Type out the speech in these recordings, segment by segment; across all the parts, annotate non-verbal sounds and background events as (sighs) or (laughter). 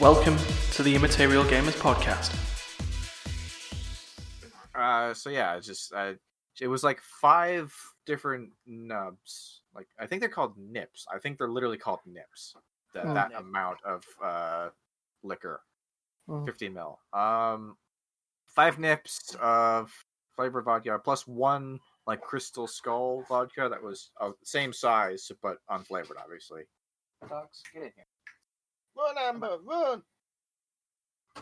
Welcome to the Immaterial Gamers podcast. Uh, so yeah, it's just uh, it was like five different nubs. Like I think they're called nips. I think they're literally called nips. That Oh. that Nip. amount of uh liquor, Oh. 15 mil. Um, five nips of flavored vodka plus one like crystal skull vodka that was uh, same size but unflavored, obviously. Dogs, get in here. Run, Amber, run!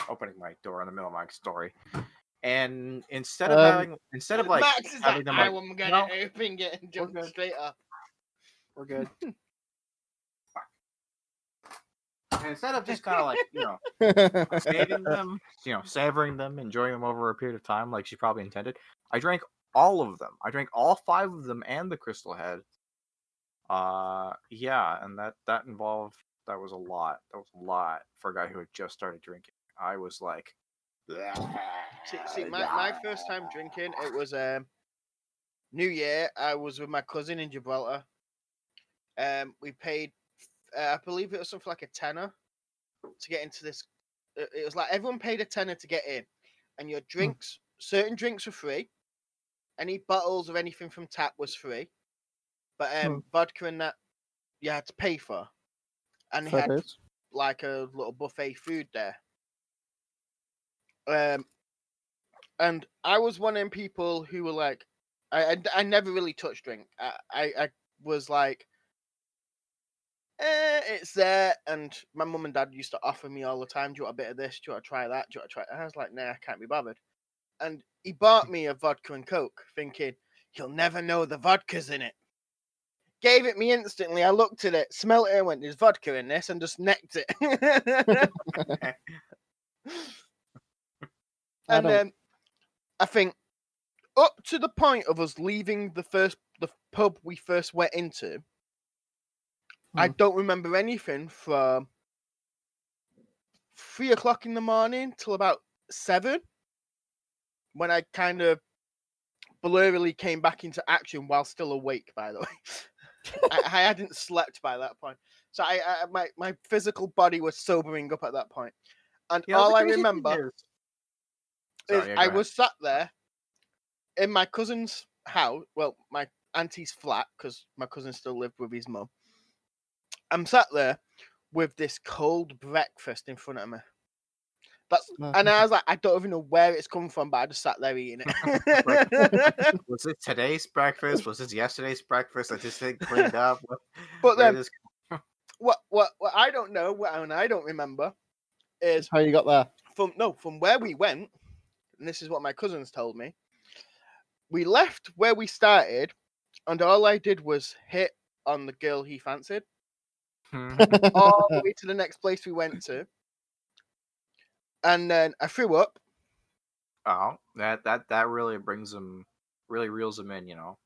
Opening my door in the middle of my story. And instead of Um, having, instead of like Max is having like, them I like, am gonna "No, open it and jump straight up. we're good. (laughs) and instead of just kind of like you know (laughs) saving them, you know, savoring them, enjoying them over a period of time, like she probably intended. I drank all of them. I drank all five of them and the crystal head. Uh, yeah, and that that involved that was a lot. That was a lot for a guy who had just started drinking. I was like, See, see my, my first time drinking, it was um, New Year. I was with my cousin in Gibraltar. Um, we paid, uh, I believe it was something like a tenner to get into this. uh, It was like everyone paid a tenner to get in, and your drinks, certain drinks were free. Any bottles of anything from tap was free, but um, vodka and that you had to pay for, and they had dues. like a little buffet food there. Um, and I was one of them people who were like, I I, I never really touched drink. I, I I was like, eh, it's there. And my mum and dad used to offer me all the time, do you want a bit of this? Do you want to try that? Do you want to try? And I was like, nah, I can't be bothered. And he bought me a vodka and coke, thinking he'll never know the vodka's in it. Gave it me instantly. I looked at it, smelt it, and went, "There's vodka in this," and just necked it. (laughs) And don't- um, I think up to the point of us leaving the first the pub we first went into, I Hmm. don't remember anything from three o'clock in the morning till about seven, when I kind of blurrily came back into action while still awake. By the way, I, I hadn't slept by that point, so I, I my my physical body was sobering up at that point, and You know, all I remember is- is Sorry, I ahead. was sat there in my cousin's house, well, my auntie's flat, because my cousin still lived with his mum. I'm sat there with this cold breakfast in front of me. That's and I was like, I don't even know where it's come from, but I just sat there eating it. (laughs) (laughs) was it today's breakfast? Was this yesterday's breakfast? I just think cleaned (laughs) up. What, but then this- what what what I don't know, what and I don't remember, is How you got there? from no from where we went, and this is what my cousins told me. We left where we started, and all I did was hit on the girl he fancied Hmm. all the way to the next place we went to, and then I threw up. oh, that that that really brings them, really reels them in. You know.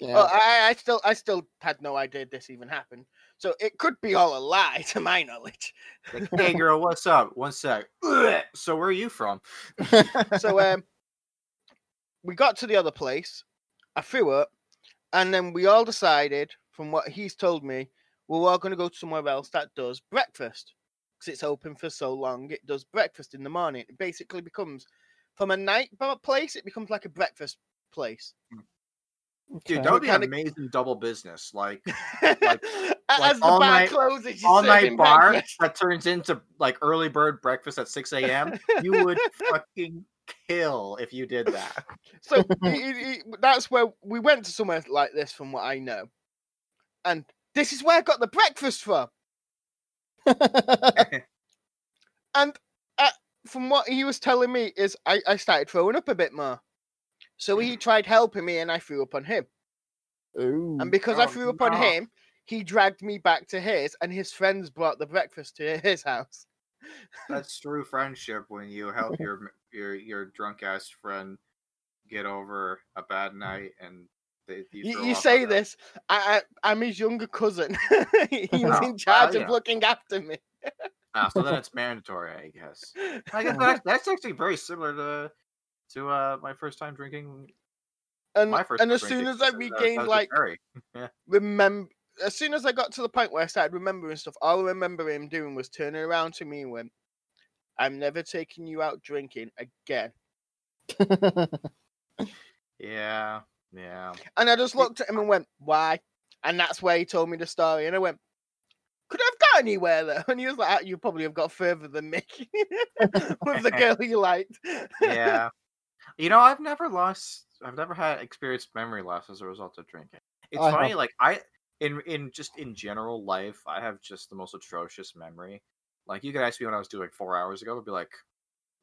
Yeah. Well, I, I still I still had no idea this even happened, so it could be all a lie (laughs) to my knowledge. Like, hey girl, what's up? One sec. so where are you from? so um, we got to the other place. I threw up, and then we all decided, from what he's told me, we're all going to go somewhere else that does breakfast because it's open for so long. It does breakfast in the morning. It basically becomes from a night ba- place. It becomes like a breakfast place. Hmm. Dude, Okay. that would be an kinda- amazing double business. (laughs) Like As the all bar night- closes, all night bar breakfast. that turns into like early bird breakfast at six a.m. You would (laughs) fucking kill if you did that. So it- it- it- that's where we went to somewhere like this, from what I know, and this is where I got the breakfast from. (laughs) And uh, from what he was telling me, is I, I started throwing up a bit more. So he tried helping me, and I threw up on him. Ooh. And because I Oh, threw up on no. him, he dragged me back to his, and his friends brought the breakfast to his house. (laughs) That's true friendship when you help (laughs) your your your drunk ass friend get over a bad night and they, You, you say this, I, I I'm his younger cousin. (laughs) (laughs) He's was Oh, in charge well, of looking after me. Ah, so then (laughs) it's mandatory, I guess. I guess that's, that's actually very similar to to uh, my first time drinking. And My first and as soon as I uh, regained like remember as soon as I got to the point where I started remembering stuff, all I remember him doing was turning around to me and went, I'm never taking you out drinking again. Yeah, yeah. And I just looked at him and went, Why? And that's where he told me the story. And I went, Could I have got anywhere there? (laughs) And he was like, "Ah, You probably have got further than me (laughs) with the girl you liked. (laughs) yeah. You know, I've never lost. I've never had experienced memory loss as a result of drinking. It's I funny, have. like I in in just in general life, I have just the most atrocious memory. Like you could ask me when I was doing four hours ago, I'd be like,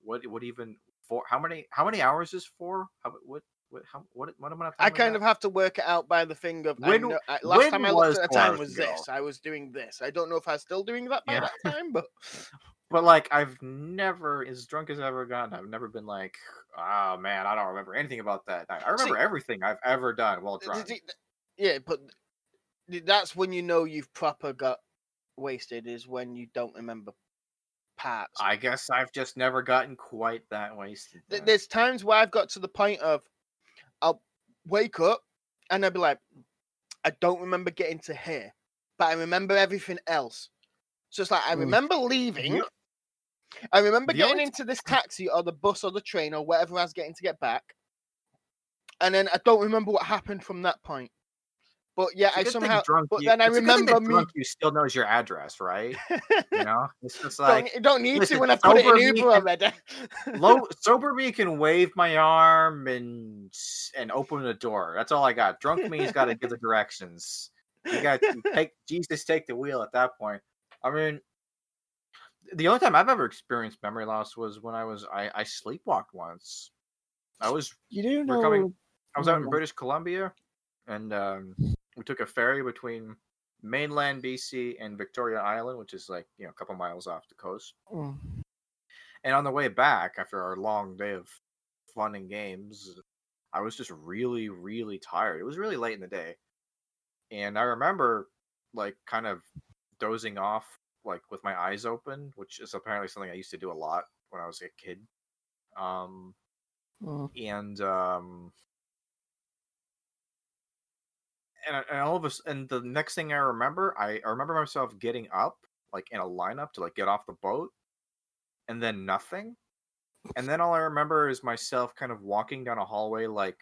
"What? What even four? How many? How many hours is four? How what? What? How? What? What am I? I kind of have to work it out by the thing of I When- know- I- last when time I was looked at the time was this. I was doing this. I don't know if I'm still doing that by Yeah. that time, but (laughs) But like, I've never, as drunk as I've ever gotten, I've never been like, "Oh man, I don't remember anything about that night." I remember See- everything I've ever done while drunk. yeah, but th- that's when you know you've proper got wasted is when you don't remember parts. I guess I've just never gotten quite that wasted. Then. There's times where I've got to the point of I'll wake up and I'll be like, I don't remember getting to here, but I remember everything else. So it's like I Mm. remember leaving. I remember the getting only into this taxi or the bus or the train or whatever I was getting to get back. And then I don't remember what happened from that point. But yeah, I somehow drunk but you- then I it's a good thing that remember me- drunk you still knows your address, right? You (laughs) know, it's just don't, like you don't need listen, to when I put it in Uber already. low (laughs) sober me can wave my arm and and open the door. That's all I got. Drunk me's got to give the directions. You got to take Jesus take the wheel at that point. I mean, the only time I've ever experienced memory loss was when I was I, I sleepwalked once. I was You do know. coming- I was out in. British Columbia, and um, we took a ferry between mainland BC and Victoria Island, which is like you know a couple miles off the coast. Mm. And on the way back, after our long day of fun and games, I was just really, really tired. It was really late in the day, and I remember like kind of dozing off, like with my eyes open, which is apparently something I used to do a lot when I was a kid. Um, Mm. and um and, and all of us and the next thing i remember I, I remember myself getting up like in a lineup to like get off the boat and then nothing and then all i remember is myself kind of walking down a hallway like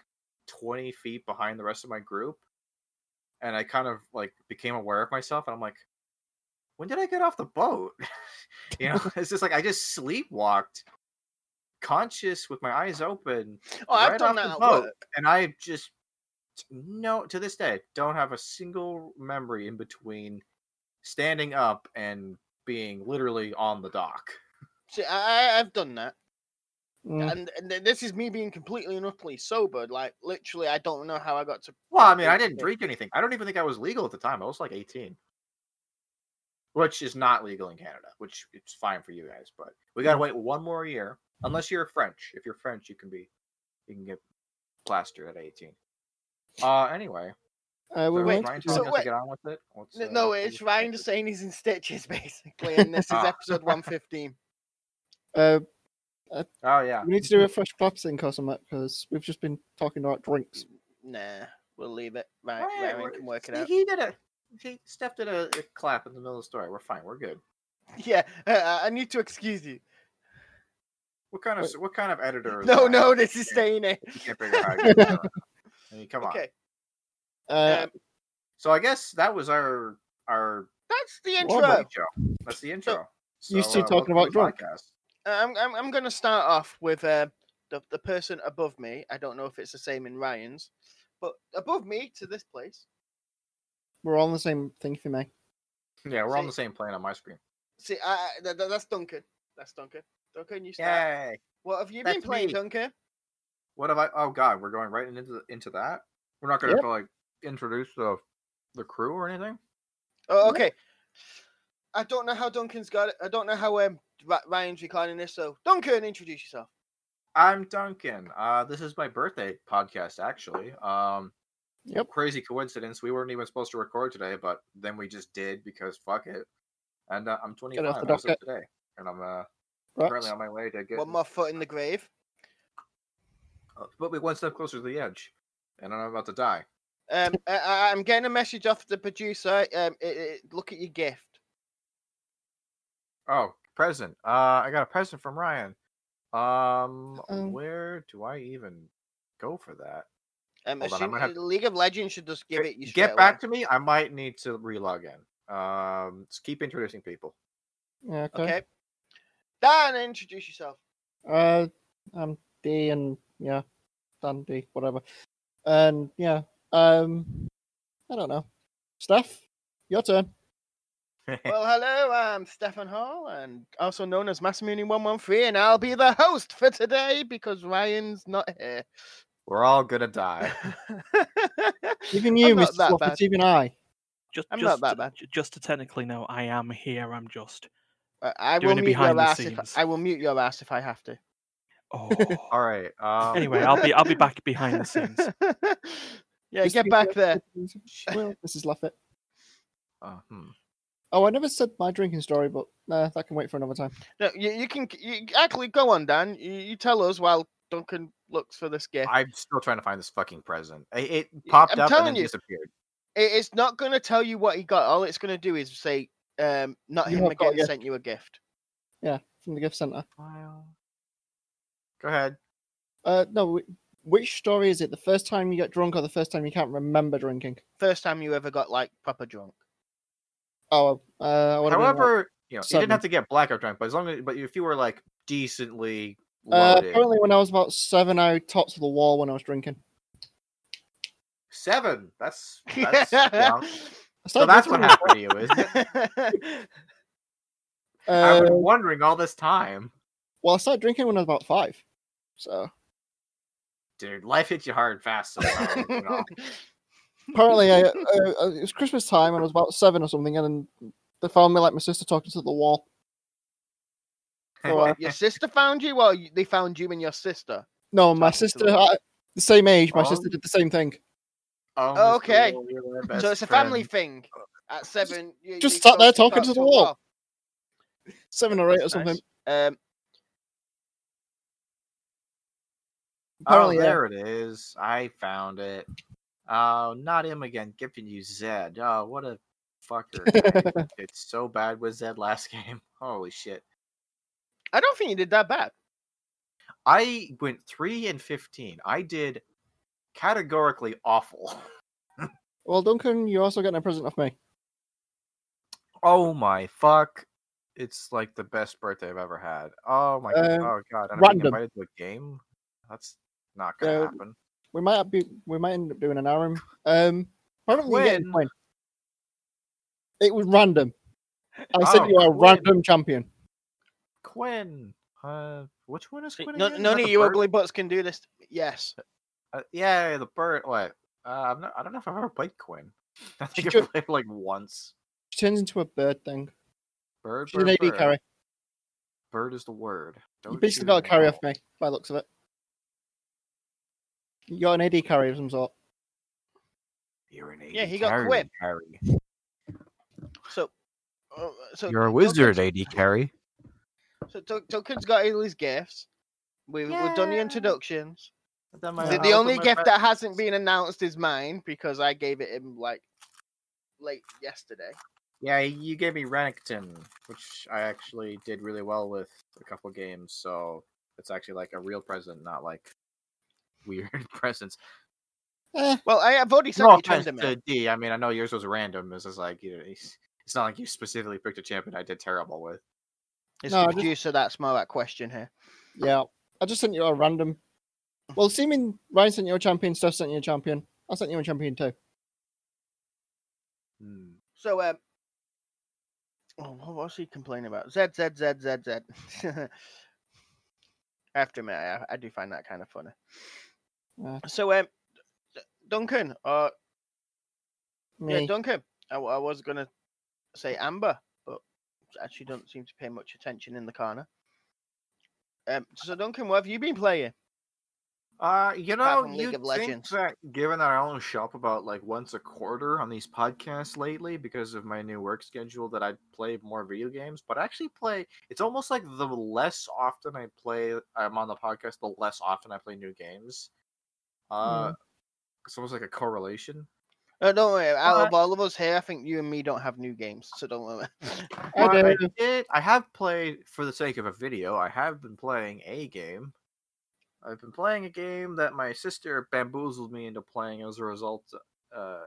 20 feet behind the rest of my group and i kind of like became aware of myself and i'm like when did i get off the boat (laughs) you know (laughs) it's just like i just sleepwalked conscious with my eyes open oh, I've right done off that the boat. and I just no to this day don't have a single memory in between standing up and being literally on the dock. See, I, I- I've done that. Mm. and, and this is me being completely and utterly sober. Like literally, I don't know how I got to. Well, I mean, I didn't drink anything. I don't even think I was legal at the time. I was like 18. Which is not legal in Canada, which it's fine for you guys, but we gotta wait one more year. Unless you're French. If you're French, you can be you can get plastered at 18. Uh anyway. Uh, we So wait, went Ryan to- telling so us wait- to get on with it. What's, N- uh, No, it's was- Ryan just saying he's in stitches (laughs) basically, and this is Ah. episode one fifteen. (laughs) uh, Oh yeah. we need to do a fresh clap sync or something because we've just been talking about drinks. Nah, we'll leave it. Right, Right, Ryan we're- can work it out. He did a he Steph did a, a clap in the middle of the story. We're fine. We're good. (laughs) Yeah, uh, I need to excuse you. What kind of Wait. what kind of editor? Is No, Ryan? no, this is Yeah. staying in. I mean, come on. Okay, Uh, um, So I guess that was our our that's the intro. but- intro. That's the intro. You So, two uh, talking about the drunk? I'm, I'm, I'm going to start off with uh, the, the person above me. I don't know if it's the same in Ryan's, but above me to this place. we're all on the same thing for me. Yeah, we're on the same plane on my screen. See, I, I- that, that- that's Duncan. That's Duncan. Duncan, you start. Yay! What have you been playing, me. Duncan? What have I? Oh God, we're going right into the, into that. We're not going to like introduce the the crew or anything. Oh, okay. I don't know how Duncan's got it. I don't know how um, Ryan's reclining this. So, Duncan, introduce yourself. I'm Duncan. Uh, this is my birthday podcast, actually. Um, Yep. crazy coincidence. We weren't even supposed to record today, but then we just did because fuck it. And uh, I'm 25 off as the of today, and I'm uh, Right. currently on my way to get, One more foot in the grave. Uh, but we one step closer to the edge, and I'm about to die. Um, I- I, I'm getting a message off the producer. Um, it, it, look at your gift. Oh, present. Uh, I got a present from Ryan. Um, Um, where do I even go for that? Um, Hold on, I'm have- League of Legends should just give it you. Get straight back away. to me. I might need to relog in. Um, just keep introducing people. Yeah, okay. Okay. Dan, introduce yourself. Uh, I'm D and yeah, Dan D, whatever. And yeah, um, I don't know. Steph, your turn. (laughs) well, hello, I'm Stefan Hall, and also known as Massamuni113, and I'll be the host for today because Ryan's not here. We're all gonna die. (laughs) Even you, I'm Mr. that Fluff, bad. it's even I. Just, I'm not just, that bad. just to technically know, I am here. I'm just. Uh, I will mute your the ass. If. I will mute your ass if I have to. Oh. all right. Um, anyway, I'll be, I'll be back behind the scenes. (laughs) yeah, Just get back careful. there. Well, Mrs. Laffett. uh, hmm. Oh, I never said my drinking story, but nah, that can wait for another time. No, you, you can you, actually go on, Dan. You, you tell us while Duncan looks for this gift. I'm still trying to find this fucking present. It, it popped I'm up and telling then you. disappeared. It- it's not going to tell you what he got. All it's going to do is say, um, "Not You him have got a again gift. sent you a gift." Yeah, from the gift center. File. Go ahead. Uh, no, which story is it? The first time you get drunk or the first time you can't remember drinking? First time you ever got like proper drunk. Oh, uh, I would've been, like- However, you know, you didn't have to get blackout drunk, but as long as, but if you were like decently uh, apparently when I was about seven, I topped to the wall when I was drinking. seven. That's that's. (laughs) I So that's what happened to you, isn't it? (laughs) I've Uh, been wondering all this time, well, I started drinking when I was about five. So dude. Life hits you hard fast. Sometimes, you know? (laughs) apparently, I, uh, uh, it was Christmas time and I was about seven or something, and then they found me like my sister talking to the wall. So, (laughs) uh, your sister found you, Well, you- they found you and your sister? no, my Talking to the sister. I, the same age, my Oh. sister did the same thing. Oh, Okay. Will, so it's a family friend. thing. At seven, you, just you sat there talking to the a wall. Seven or eight or something. nice. Um, oh, yeah. there it is. I found it. Oh, not him again. Giving you Zed. Oh, what a fucker. (laughs) it's so bad with Zed last (laughs) game. Holy shit. I don't think you did that bad. I went 3 and 15. I did categorically awful. (laughs) Well, Duncan, you're also getting a present off me. Oh my fuck. It's like the best birthday I've ever had. Oh my god. Um, Oh god. I'm random. invited to a game? That's not gonna Uh, happen. We might be, we might end up doing an Aram. Um, apparently you're getting When? Quinn. It was random. I said Oh, you are a Quinn. random champion. Quinn. Uh which one is Quinn? No, again? Is none that of you bird? ugly butts can do this. Yes. Uh, yeah, the bird. What? Uh, I'm not, I don't know if I've ever played Quinn. (laughs) I think I've played like once. She turns into a bird thing. Bird, She's an AD bird. carry. Bird is the word. You Don't basically got a you carry off me, by the looks of it. You got an AD carry of some sort. You're an AD Yeah, he got carry, Quinn. Carry. So, uh, so You're a Duncan's- wizard, AD carry. So Dun- Duncan's got all his gifts. We've, we've done the introductions. The, the only gift pet- that hasn't been announced is mine because I gave it him like late yesterday. Yeah, you gave me Renekton, which I actually did really well with a couple games. So it's actually like a real present, not like weird (laughs) presence. Eh, Well, I, I've already sent No you turned him to in. D. I mean, I know yours was random. It's just like you know, it's it's not like you specifically picked a champion I did terrible with. It's No, I the just- producer that's my that question here. yeah. I just sent you a random. Well, seeming Ryan sent you a champion, Steph sent you a champion. I sent you a champion too. Hmm. So, um, oh, what was he complaining about? Z Z Z Z Z. (laughs) After me, I, I do find that kind of funny. Yeah. So, um, Duncan, uh, Me. yeah, Duncan. I, w- I was gonna say Amber, but actually don't seem to pay much attention in the corner. Um, so Duncan, what have you been playing? Uh, you Apart know, from you League of think Legends. that given that I only shop about like once a quarter on these podcasts lately because of my new work schedule, that I'd play more video games. But I actually play. It's almost like the less often I play, I'm on the podcast, the less often I play new games. Uh, Mm. it's almost like a correlation. Uh, don't worry. Out Alright. of all of us here, I think you and me don't have new games, so don't worry. I I (laughs) did. I have played for the sake of a video. I have been playing a game. I've been playing a game that my sister bamboozled me into playing as a result. Uh,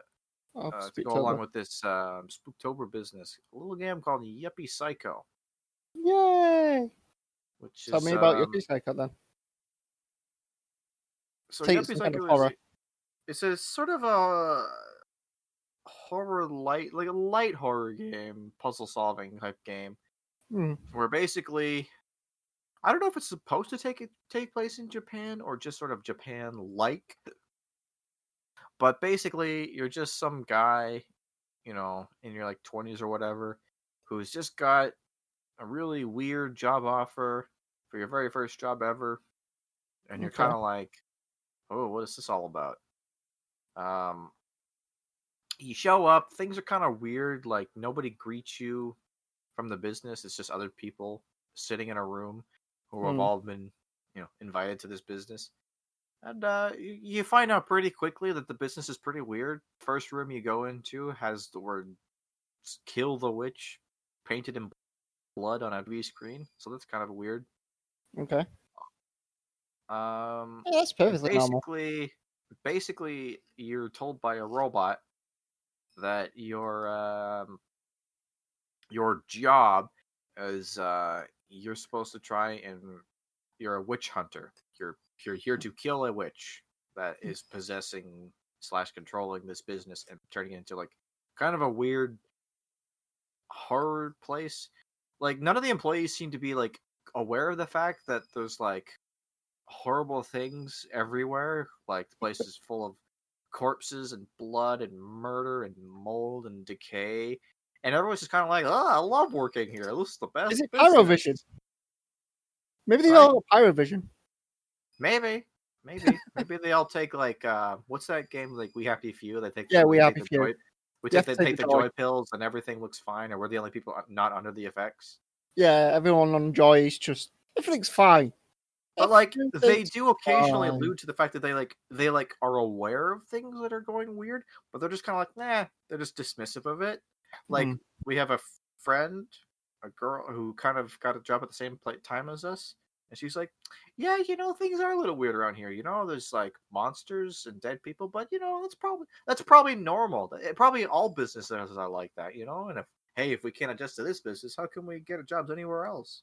Oh, uh, to go along with this um, Spooktober business, a little game called Yuppie Psycho, Yay! which Tell is me about um, your Psycho then. So Take Yuppie some kind of is horror. it's a sort of a horror light, like a light horror game, puzzle solving type game, Hmm. where basically, I don't know if it's supposed to take it take place in Japan or just sort of Japan like, but basically you're just some guy, you know, in your like twenties or whatever, who's just got a really weird job offer for your very first job ever, and you're Okay. kind of like, oh, what is this all about? Um, you show up, things are kind of weird. Like nobody greets you from the business. It's just other people sitting in a room who have Hmm. all been, you know, invited to this business. And uh, you, you find out pretty quickly that the business is pretty weird. First room you go into has the word "kill the witch" painted in blood on a TV screen, so that's kind of weird. Okay. Um, Yeah, that's perfectly normal. basically basically you're told by a robot that your um your job is uh you're supposed to try and you're a witch hunter. You're you're here to kill a witch that is possessing slash controlling this business and turning it into like kind of a weird horror place. Like none of the employees seem to be like aware of the fact that there's like horrible things everywhere. Like the (laughs) place is full of corpses and blood and murder and mold and decay. And everyone's just kind of like, oh, I love working here. This is the best. Is it business." Pyrovision? Maybe they Sorry? all Pyrovision. Maybe. Maybe. Maybe they all take like uh what's that game like We Happy Few? They take Yeah, we Happy Few. Joy, we take they take take the joy pills and everything looks fine, or we're the only people uh, not under the effects. Yeah, everyone on Joy is just everything's fine. But like they do occasionally allude to the fact that they like they like are aware of things that are going weird, but they're just kind of like, nah, they're just dismissive of it. Like Mhm. we have a friend, a girl who kind of got a job at the same time as us, and she's like, yeah, you know, things are a little weird around here. You know, there's like monsters and dead people, but you know, that's probably that's probably normal. Th- Probably all businesses are like that, you know. And if hey, if we can't adjust to this business, how can we get jobs anywhere else?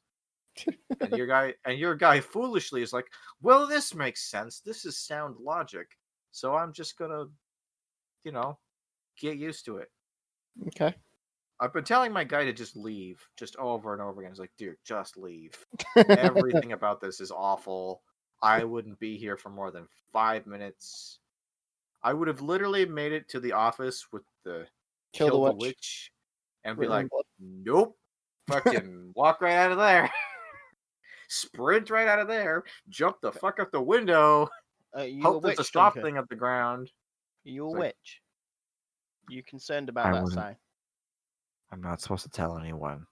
And your (laughs) guy and your guy foolishly is like, well, this makes sense. This is sound logic. So I'm just gonna, you know, get used to it. Okay. I've been telling my guy to just leave, just over and over again. He's like, dude, just leave. (laughs) Everything about this is awful. I wouldn't be here for more than five minutes. I would have literally made it to the office with the Kill, the witch. witch and be in like. Nope. Fucking walk right out of there. Sprint right out of there. Jump the fuck up the window. Uh, (laughs) you a Hope there's witch, a stop Duncan? thing at the ground. You a Like- witch? You concerned about I that wouldn't- sign? I'm not supposed to tell anyone.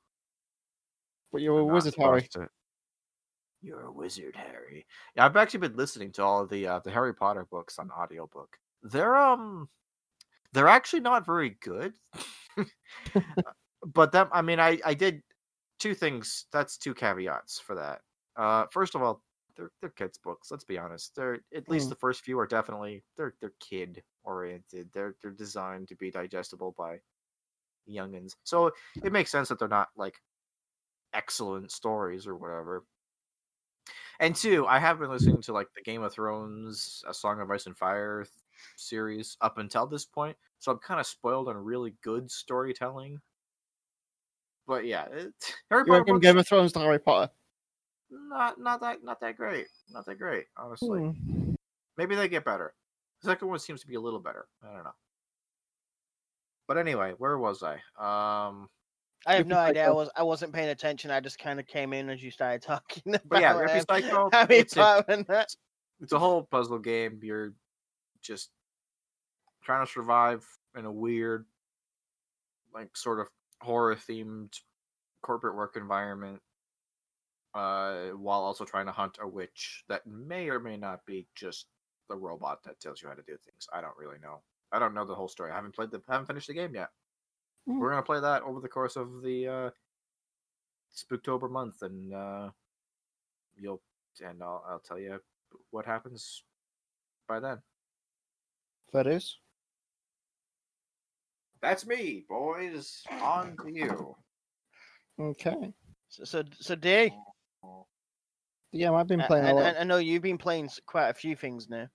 but you're a I'm not wizard, Harry. to- You're a wizard, Harry. Yeah, I've actually been listening to all of the uh, the Harry Potter books on audiobook. They're um they're actually not very good. (laughs) (laughs) but that I mean I I did two things. That's two caveats for that. Uh first of all, they're they're kids books, let's be honest. They're at least Mm. the first few are definitely they're they're kid oriented. They're they're designed to be digestible by youngins. So it makes sense that they're not like excellent stories or whatever. And two, I have been listening to like the Game of Thrones, A Song of Ice and Fire series up until this point, so I'm kind of spoiled on really good storytelling. But yeah, it, (laughs) Harry You Potter went from books, Game of Thrones to Harry Potter. not not that not that great, not that great, honestly. Hmm. Maybe they get better. The second one seems to be a little better. I don't know. But anyway, where was I? Um, I have Yuppie no idea. I was I wasn't paying attention. I just kind of came in as you started (laughs) talking about but yeah, Yuppie Psycho. (laughs) Harry It's a, Potter and it's a whole puzzle game. You're just trying to survive in a weird, like sort of horror themed corporate work environment, uh, while also trying to hunt a witch that may or may not be just the robot that tells you how to do things. I don't really know. I don't know the whole story. I haven't played the haven't finished the game yet. Mm. We're gonna play that over the course of the uh Spooktober month, and uh you'll and I'll I'll tell you what happens by then. That is. That's me, boys. On to you. Okay. So, so, so Day, Yeah, I've been I, playing a lot. I, I know you've been playing quite a few things now.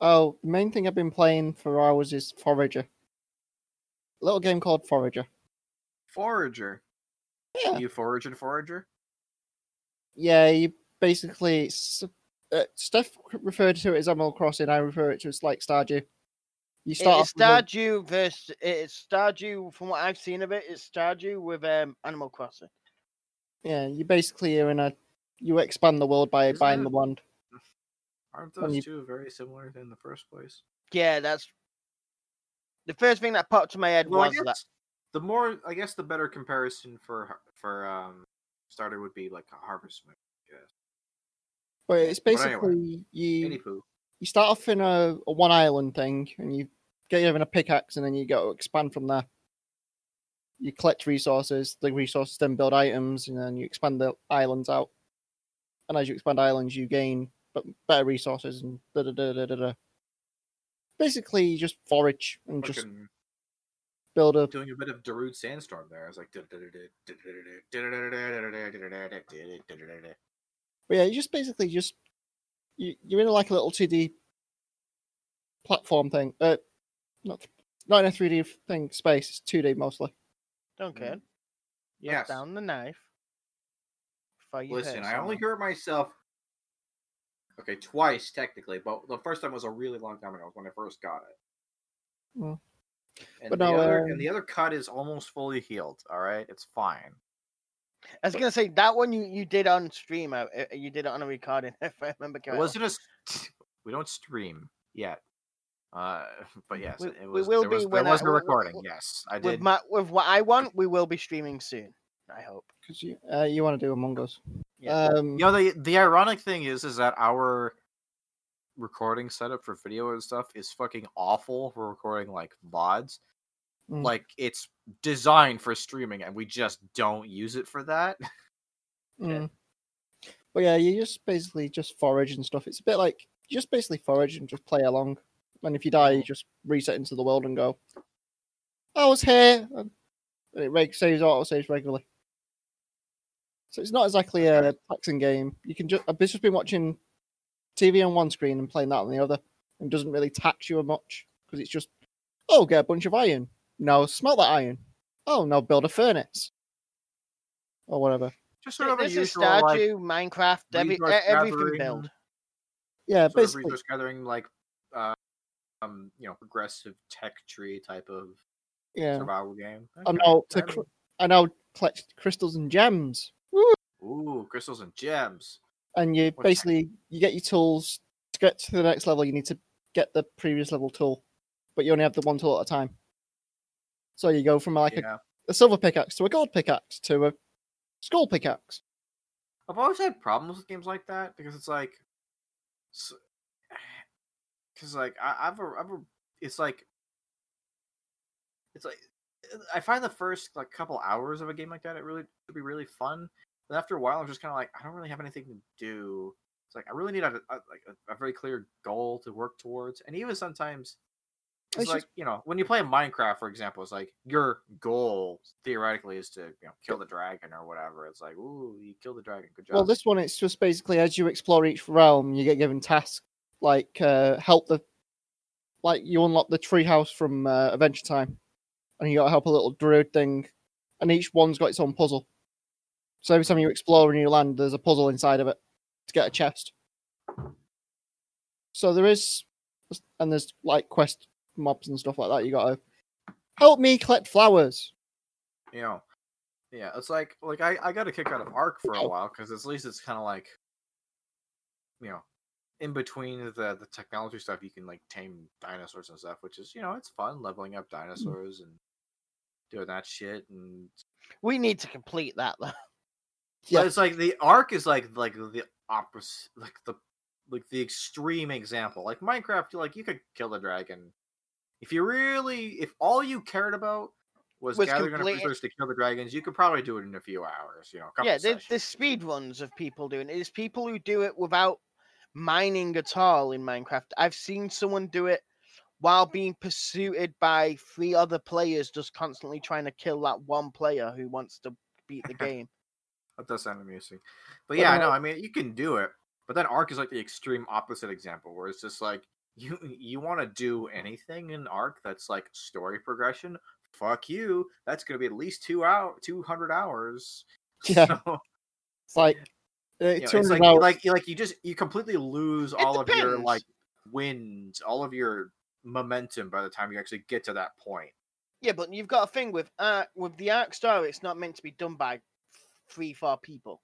Oh, the main thing I've been playing for hours is Forager. A little game called Forager. Forager. Yeah. You forage and forager? Yeah, you basically. s- Uh, Steph referred to it as Animal Crossing. I refer it to it as like Stardew. You start It's off with a- Stardew versus it's Stardew. From what I've seen of it, it's Stardew with um Animal Crossing. Yeah, you basically are in a. You expand the world by Isn't buying it? the wand. Aren't When those you- two very similar in the first place? Yeah, that's the first thing that popped to my head Well, I was that. the more, I guess, the better comparison for for um Stardew would be like a Harvest Moon. Yes. But it's But anyway, basically you. You start off in a, a one island thing and you get given a pickaxe and then you go expand from there. You collect resources, the resources then build items and then you expand the islands out. And as you expand islands, you gain better resources and da da da da da. da. Basically, you just forage and just build a. doing a bit of Darude Sandstorm there. I was like. But yeah, you just basically just you, you're in like a little 2D platform thing. Uh, not not in a 3D thing space. It's 2D mostly. Don't care. Look Yes. down the knife. before Listen, I only someone. hurt myself. Okay, twice technically, but the first time was a really long time ago when I first got it. Mm. And, But the no, other, um, and the other cut is almost fully healed. All right, it's fine. I was gonna say that one you, you did on stream. uh, uh, You did it on a recording, (laughs) if I remember correctly. wasn't a. s- We don't stream yet. Uh, (laughs) but yes, We- it we will there be was, when there I- was a w- w- recording. w- Yes, I with did. my with what I want, we will be streaming soon. I hope. Because you uh, you want to do Among Us. Yeah. Um, You know, the the ironic thing is, is that our recording setup for video and stuff is fucking awful We're recording like vods. Mm. Like it's designed for streaming, and we just don't use it for that. (laughs) mm. But yeah, you just basically just forage and stuff. It's a bit like you just basically forage and just play along. And if you die, you just reset into the world and go. I was here, and it reg- saves auto saves regularly. So it's not exactly a taxing game. You can just I've just been watching TV on one screen and playing that on the other, and doesn't really tax you much because it's just oh get a bunch of iron. No, smelt that iron. Oh no, build a furnace or whatever. Just sort of a this is usual like Minecraft, every, resource everything gathering- build. Yeah, sort of basically. resource gathering, like uh, um, you know, progressive tech tree type of Yeah. survival game. I Okay, know to I cr- mean- I know collect crystals and gems, Ooh, crystals and gems. and you What's- basically you get your tools to get to the next level. You need to get the previous level tool, but you only have the one tool at a time. So you go from like yeah. a, a silver pickaxe to a gold pickaxe to a skull pickaxe. I've always had problems with games like that because it's like, because (sighs) like I, I've a, I've a, it's like, it's like I find the first like couple hours of a game like that it really to be really fun, but after a while I'm just kind of like I don't really have anything to do. It's like I really need a, a like a, a very clear goal to work towards, and even sometimes. It's, It's like just- you know when you play Minecraft, for example, it's like your goal theoretically is to you know kill the dragon or whatever. It's like, ooh, you killed the dragon, good job. Well, this one it's just basically as you explore each realm, you get given tasks like uh, help the like you unlock the treehouse from uh, Adventure Time, and you got to help a little druid thing, and each one's got its own puzzle. So every time you explore a new land, there's a puzzle inside of it to get a chest. So there is, and there's like quest mobs and stuff like that. You got to help me collect flowers. you know yeah it's like like i i got a kick out of Ark for a while because at least it's kind of like you know in between the the technology stuff you can like tame dinosaurs and stuff which is you know it's fun leveling up mm. dinosaurs and doing that shit and We need to complete that though. yeah Yeah. it's like the Ark is like like the opposite like the like the extreme example like minecraft you like you could kill the dragon If you really, if all you cared about was, Was gathering enough resources to kill the dragons, you could probably do it in a few hours. You know, a couple yeah, there's, sessions. speed runs of people doing it is people who do it without mining at all in Minecraft. I've seen someone do it while being pursued by three other players, just constantly trying to kill that one player who wants to beat the (laughs) game. That does sound amusing. But yeah, uh, no, I mean you can do it. But then Ark is like the extreme opposite example where it's just like you you want to do anything in Ark that's like story progression, fuck you. That's gonna be at least two hour two hundred hours. (laughs) Yeah. So, It's like uh, you know, it's 200 like hours. like like you just you completely lose It all of your like wins, all of your momentum by the time you actually get to that point. Yeah, but you've got a thing with uh with the Ark story. It's not meant to be done by three, four people.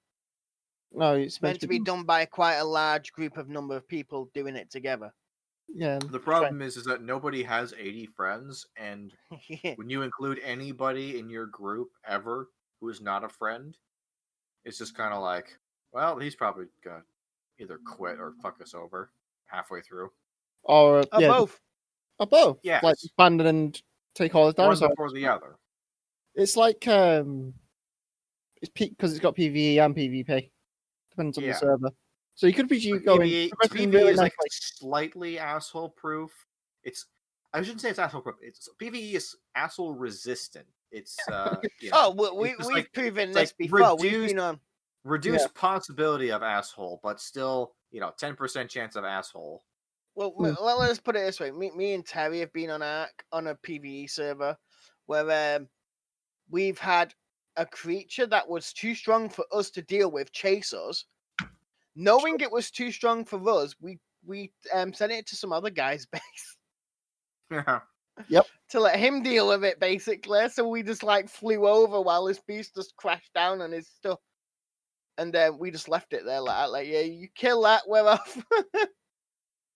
no, it's It's meant to be done by quite a large group of number of people doing it together. Yeah, The problem is is that nobody has 80 friends and (laughs) yeah. when you include anybody in your group ever who is not a friend, it's just kind of like, well, he's probably gonna either quit or fuck us over halfway through. or uh, Oh, yeah, both. or both. Yes. like abandon and take all the One dinosaurs. before the other. It's like um, it's because it's got PVE and PvP. Depends on Yeah. the server. So you could be Like, going PvE, progressing really is like nicely. slightly asshole proof. It's I shouldn't say it's asshole proof. It's PvE is asshole resistant. It's uh, (laughs) you know, Oh, well, we we've like- proven it's this like before. We've reduced- been on. reduced possibility of asshole, but still, you know, ten percent chance of asshole. Well, Hmm. well, well, let's put it this way. Me, me and Terry have been on Ark on a PVE server where um, we've had a creature that was too strong for us to deal with chase us. Knowing it was too strong for us, we we um, sent it to some other guy's (laughs) base Yeah. Yep. To let him deal with it, basically. So we just like flew over while his beast just crashed down on his stuff, and then we just left it there like, like yeah, you kill that, we're off.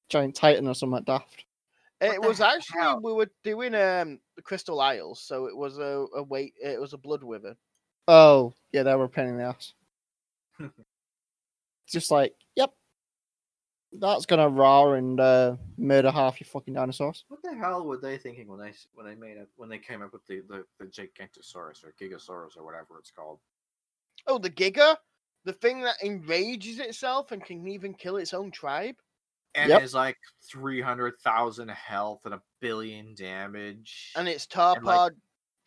giant titan or something daft. It was actually hell? we were doing um the Crystal Isles, so it was a, a wait. It was a blood wither. Oh, yeah, they were a pain in the ass. (laughs) Just like, yep, that's gonna roar and uh, murder half your fucking dinosaurs. What the hell were they thinking when they when they made it when they came up with the the, the Gigantosaurus or Gigasaurus or whatever it's called? Oh, the Giga, the thing that enrages itself and can even kill its own tribe. And Yep. it's like three hundred thousand health and a billion damage. And its like,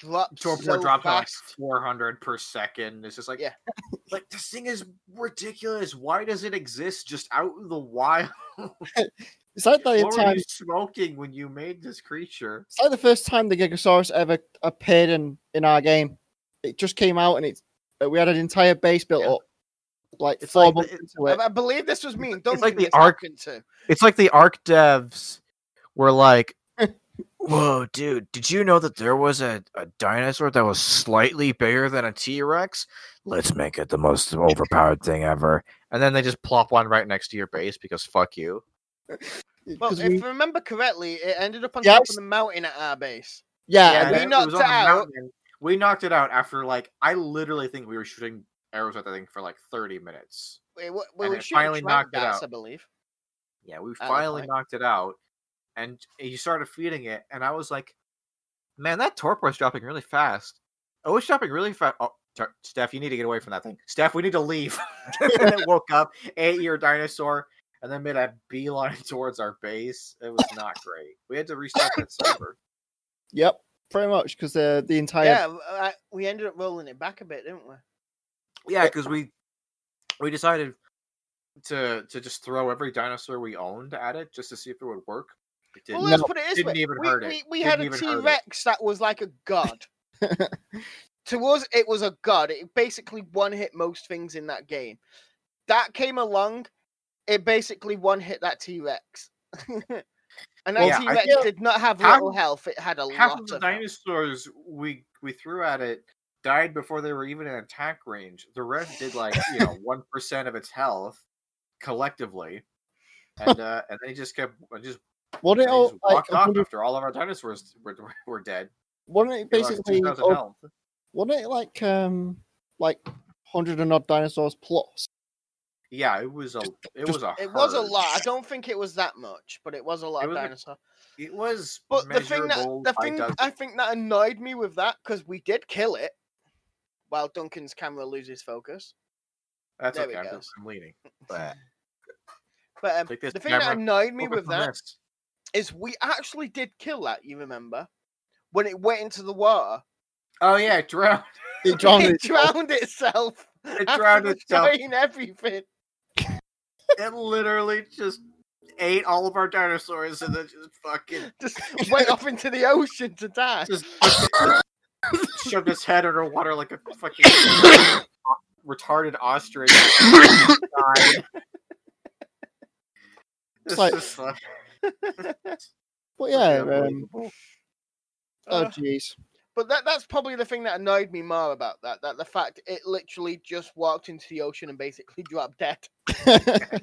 drops Torpor so dropped to like 400 per second. It's just like, Yeah. like this thing is ridiculous. Why does it exist just out in the wild? (laughs) It's like the what time. you smoking when you made this creature? It's like the first time the Gigasaurus ever appeared in in our game. It just came out and it's uh, we had an entire base built Yeah. up, like It's four like months it- into it. I, believe this was me and Duncan. like the Ark- happened. It's like the Ark devs were like, "Whoa, dude! Did you know that there was a, a dinosaur that was slightly bigger than a T Rex? Let's make it the most overpowered thing ever." And then they just plop one right next to your base because fuck you. (laughs) Well, 'Cause if we- I remember correctly, it ended up on Yeah, top of the mountain at our base. yeah, Yeah, we knocked was on it out. mountain. We knocked it out after like I literally think we were shooting arrows at that thing for like 30 minutes. We, we, we And were it finally trap knocked it out. I believe. Yeah, we finally knocked it out, and you started feeding it, and I was like, "Man, that torpor is dropping really fast. Oh, it's dropping really fast." Oh, Tor- Steph, you need to get away from that thing. Steph, we need to leave. (laughs) and then woke up, ate your dinosaur, and then made a beeline (laughs) towards our base. It was not great. We had to restart that server. yep, pretty much because the the entire Yeah, w- I- we ended up rolling it back a bit, didn't we? Yeah, because we we decided to to just throw every dinosaur we owned at it just to see if it would work. It Well, let's No, put it this way: we, we, we had a even T hurt it. Rex that was like a god. (laughs) to us, it was a god. It basically one hit most things in that game. That came along, it basically one hit that T Rex. (laughs) and that Yeah, T I Rex feel- did not have half- little health; it had a half lot of the of health. dinosaurs we we threw at it died before they were even in attack range. The rest did like you know (laughs) one percent of its health collectively, and uh, and they just kept uh, just, wasn't it all just like walked off 100 after all of our dinosaurs were, were dead. wasn't it basically 2,000 wasn't it like um like hundred and odd dinosaurs plus? Yeah, it was a it was a It was a lot. I don't think it was that much, but it was a lot of a- dinosaur. It was But the thing that the thing dozens. I think that annoyed me with that because we did kill it, while Duncan's camera loses focus. That's there okay. it I'm, goes. I'm leaning. (laughs) But But um, the thing that annoyed me with that this. Is we actually did kill that. You remember when it went into the water? Oh yeah, it drowned. It (laughs) drowned it itself. drowned itself. It drowned itself. everything. It literally just ate all of our dinosaurs and then just fucking (laughs) Just went off into the ocean to die. just shoved its head underwater like a fucking retarded ostrich. (coughs) It's like- just like- (laughs) But yeah, um, oh Uh, jeez. But that that's probably the thing that annoyed me more about that. That the fact it literally just walked into the ocean and basically (laughs) dropped dead. (laughs)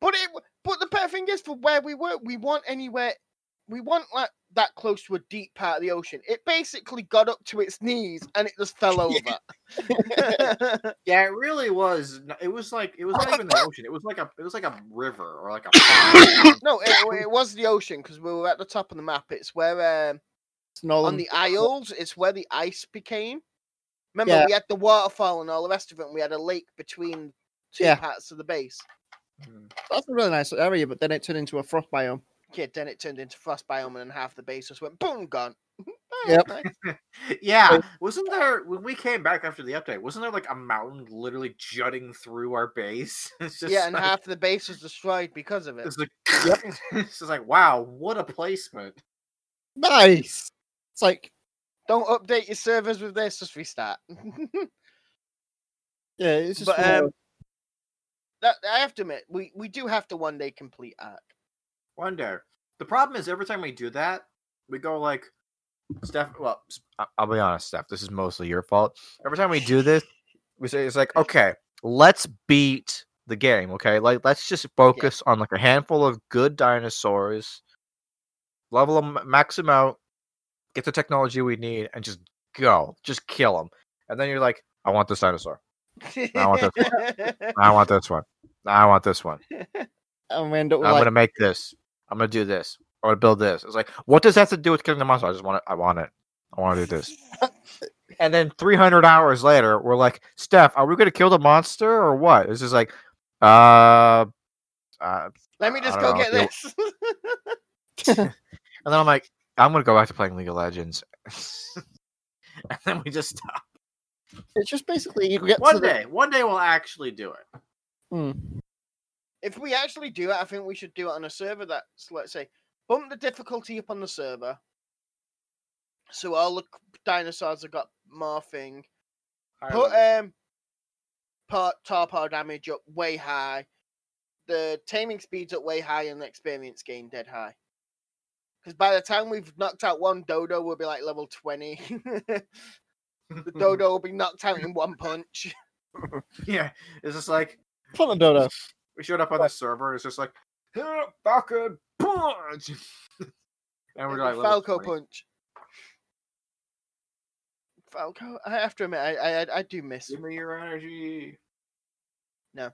But it but the better thing is for where we were, we weren't anywhere we want like that close to a deep part of the ocean. It basically got up to its knees and it just fell (laughs) over. (laughs) Yeah, it really was. It was like it was not even the (laughs) ocean. It was like a it was like a river or like a no, it, it was the ocean because we were at the top of the map. It's where um, on the isles, it's where the ice became. Remember, Yeah. we had the waterfall and all the rest of it. And we had a lake between two Yeah. parts of the base. Mm. That's a really nice area, but then it turned into a frost biome. Yeah, then it turned into frost biome, and half the base just went boom, gone. Ah, (laughs) Yep. (laughs) yeah, wasn't there when we came back after the update? Wasn't there like a mountain literally jutting through our base? (laughs) It's just Yeah, and like, half the base was destroyed because of it. it's like it's just like wow, what a placement. Nice. It's like, Don't update your servers with this, just restart. yeah, it's just. But, um, that I have to admit, we, we do have to one day complete Ark. One day. The problem is every time we do that, we go like, Steph. Well, I'll be honest, Steph. This is mostly your fault. Every time we do (laughs) this, we say it's like, okay, let's beat the game. Okay, like let's just focus on like a handful of good dinosaurs, level them, max them out, get the technology we need, and just go, just kill them. And then you're like, I want this dinosaur. I want this. One. I want (laughs) this one. I want this one. and we end up I'm gonna make this. I'm gonna do this. I'm gonna build this. It's like, what does that have to do with killing the monster? I just want it. I want it. I want to do this. (laughs) and then 300 hours later, we're like, Steph, are we gonna kill the monster or what? It's just like, uh, uh Let me just go know, get you- this. (laughs) (laughs) and then I'm like, I'm gonna go back to playing League of Legends. and then we just stop. it's just basically you get to One the- day, one day we'll actually do it. Hmm. If we actually do it, I think we should do it on a server that's, let's say, bump the difficulty up on the server. So all the dinosaurs have got morphing. Higher Put um, part tar power damage up way high. The taming speeds up way high and the experience gain dead high. Because by the time we've knocked out one dodo, we'll be like level 20. (laughs) the dodo will be knocked out in one punch. (laughs) yeah, it's just like Put a dodo. We showed up on the server. And it's just like, "Huh, Falcon punch, (laughs) and we're like Falco punch. Falco, I have to admit, I I, I- I do miss. Give me your energy. No.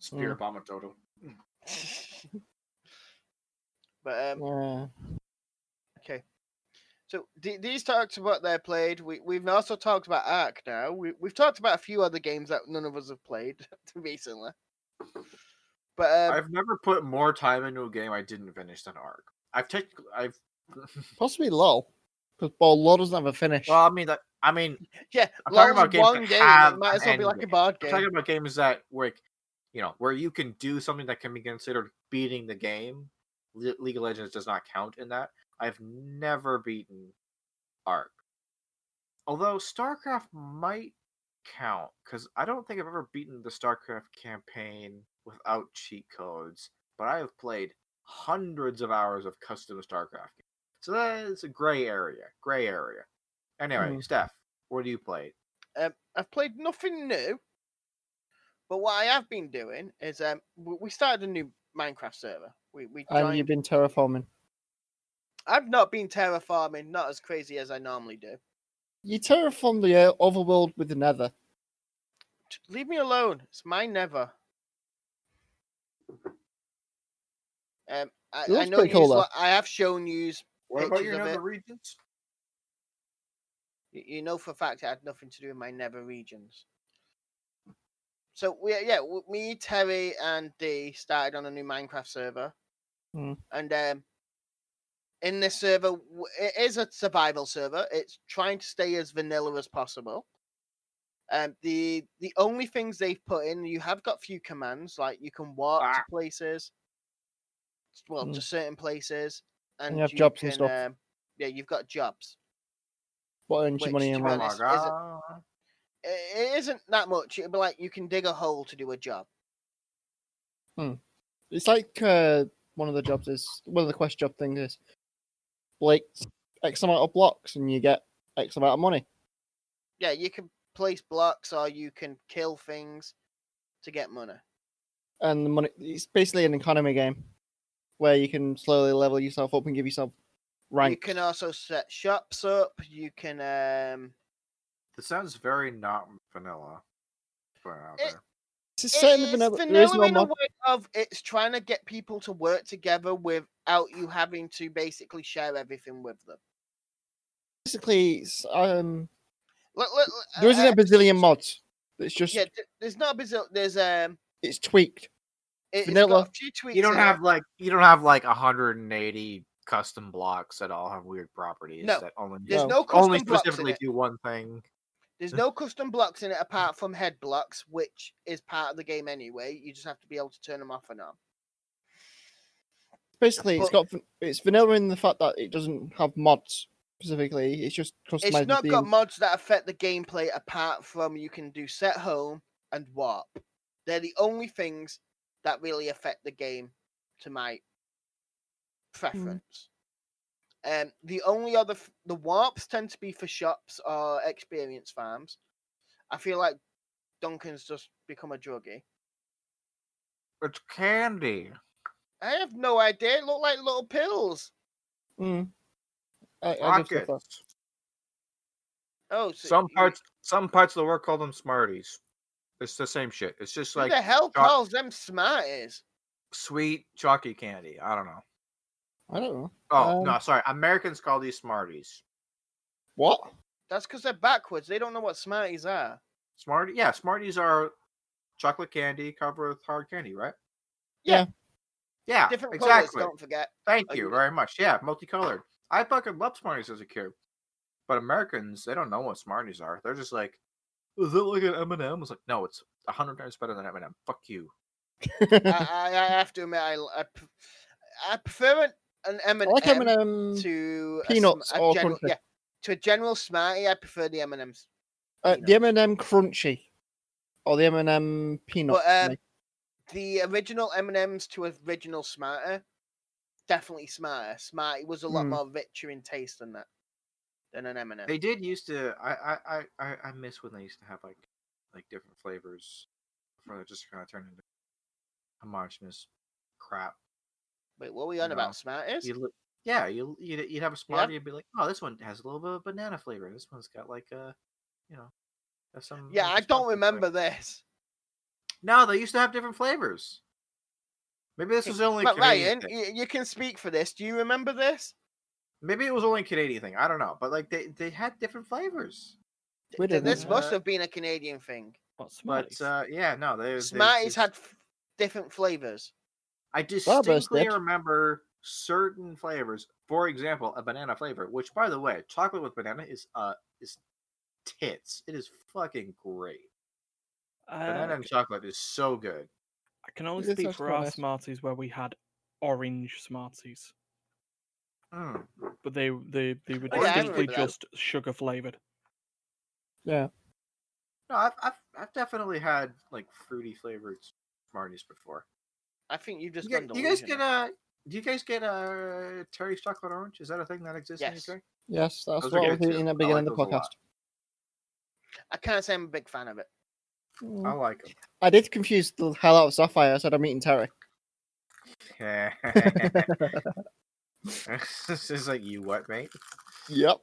Spear bomb a total. (laughs) but um, Yeah. okay. So th- these talks about they played. We we've also talked about Ark. Now we we've talked about a few other games that none of us have played (laughs) recently. But um, I've never put more time into a game I didn't finish than Ark. I've taken. I've. (laughs) Possibly LOL. Because well, LOL doesn't have a finish. Well, I mean that. I mean, (laughs) yeah, I'm talking about games one that game. have It might as well be like a ending. board I'm talking about games that where, you know, where you can do something that can be considered beating the game. Le- League of Legends does not count in that. I've never beaten Ark. Although StarCraft might count because I don't think I've ever beaten the StarCraft campaign without cheat codes. But I have played hundreds of hours of custom StarCraft. games. So that is a gray area. Gray area. Anyway, Hmm. Steph, what do you play? Um, I've played nothing new, but what I have been doing is um, we started a new Minecraft server. We we and you've been terraforming. I've not been terraforming, not as crazy as I normally do. You terraform the uh, overworld with the nether. Leave me alone. It's my never. Um, I, I know cool, lo- I have shown you. What about your nether regions? You know for a fact it had nothing to do with my nether regions. So we yeah, me, Terry, and Dee started on a new Minecraft server, mm. and um, in this server, it is a survival server. It's trying to stay as vanilla as possible. Um, the the only things they've put in, you have got few commands like you can walk Ah. to places, well, Hmm. to certain places, and you have jobs and stuff. Um, yeah, you've got jobs. What earns you money to and be Oh my is it- it it isn't that much. It'd be like you can dig a hole to do a job. Hmm. It's like uh, one of the jobs is one of the quest job things is like X amount of blocks and you get X amount of money. Yeah, you can place blocks or you can kill things to get money. And the money it's basically an economy game where you can slowly level yourself up and give yourself rank. You can also set shops up. You can um This sounds very not vanilla. Put it out It- there. It's set in the it's vanilla. There is vanilla no in a mod. way of it's trying to get people to work together without you having to basically share everything with them. Basically, um, Look, look, there isn't uh, a bazillion mods. It's just yeah, there's not a bazil- There's um, it's tweaked. it, it's Vanilla. got a few tweaks. You don't in it. have like you don't have like 180 custom blocks that all have weird properties No, that only There's No. no custom only blocks in specifically it. do one thing. There's no custom blocks in it apart from head blocks, which is part of the game anyway. You just have to be able to turn them off and on. Basically, it's But- got it's vanilla in the fact that it doesn't have mods specifically. It's just customized. It's not got mods that affect the gameplay apart from you can do set home and warp. They're the only things that really affect the game to my hmm. preference. Um, the only other f- the warps tend to be for shops or experience farms. I feel like Duncan's just become a druggie. It's candy. I have no idea. It look like little pills. Mm. I, I give stuff that. Rockets. Oh, so Some you- parts some parts of the world call them Smarties. It's the same shit. It's just Who like the hell choc- calls them smarties? sweet chalky candy. I don't know. I don't know. Oh no, Um, sorry. Americans call these Smarties. What? That's because they're backwards. They don't know what smarties are. Smartie, yeah, Smarties are chocolate candy covered with hard candy, right? Yeah. Yeah, Different exactly. colors, don't forget. Thank Oh, you you- very much. Yeah, multicolored. I fucking love Smarties as a kid, but Americans they don't know what Smarties are. They're just like, is it like an M and M? It's like, no, it's a hundred times better than M and m Fuck you. I, I, I have to admit, I I prefer an, an M I and like M M&M. to a sm- peanuts a or general, crunchy. yeah, to a general Smartie. I prefer the M and M's. Uh, the M&M crunchy, or the M&M peanut. But, um, like- The original M and M's to original Smarter, definitely Smarter. Smartie was a lot Hmm. more richer in taste than that, than an M and M. They did used to. I I I I I miss when they used to have like like different flavors before they just kind of turned into homogenous crap. Wait, what were we on No. about? Smarties? You look, yeah, you you'd, you'd have a Smartie and you'd be like, oh, this one has a little bit of banana flavor. This one's got like a, you know, some. Yeah, I don't remember flavor." this. No, they used to have different flavors. Maybe this was only But Canadian. Ryan, thing. you, you can speak for this. Do you remember this? Maybe it was only a Canadian thing. I don't know, but like they they had different flavors. We Th- didn't. This must Uh, have been a Canadian thing. What But uh, yeah, no, they. they Smarties just- had f- different flavors. I Well, but it's distinctly good. remember certain flavors. For example, a banana flavor, which by the way, chocolate with banana is uh is tits. It is fucking great. Banana Uh, and chocolate is so good. I can only speak for our nice. Smarties where we had orange Smarties, Mm. but they they they were Oh, yeah, I distinctly that. just sugar flavored. yeah. No, I've, I've I've definitely had like fruity flavored Smarties before. I think you've just You, gone get, you guys get uh do you guys get a Terry's chocolate orange? Is that a thing that exists Yes. in UK? Yes, that's Those are what I good was eating at the beginning like of the those a lot. podcast. I can't say I'm a big fan of it. Mm. I like him. I did confuse the hell out of Sapphire. I said I'm eating Terry. them. (laughs) this is like you what, mate? yep.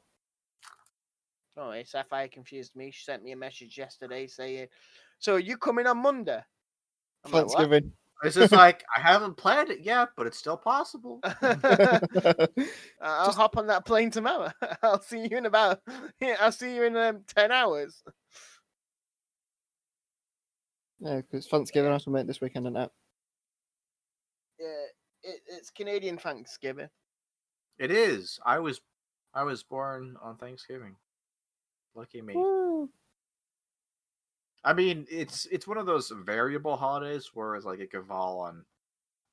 Oh, hey, Sapphire confused me. She sent me a message yesterday saying, "So are you coming on Monday?" I'm like, Thanksgiving. It's just like I haven't planned it yet, but it's still possible. (laughs) (laughs) (laughs) I'll hop on that plane tomorrow. I'll see you in about. Yeah, I'll see you in um, ten hours. yeah, because Thanksgiving has to something this weekend, isn't it? Yeah, it, it's Canadian Thanksgiving. It is. I was, I was born on Thanksgiving. Lucky me. Woo. I mean, it's it's one of those variable holidays, whereas like it could fall on,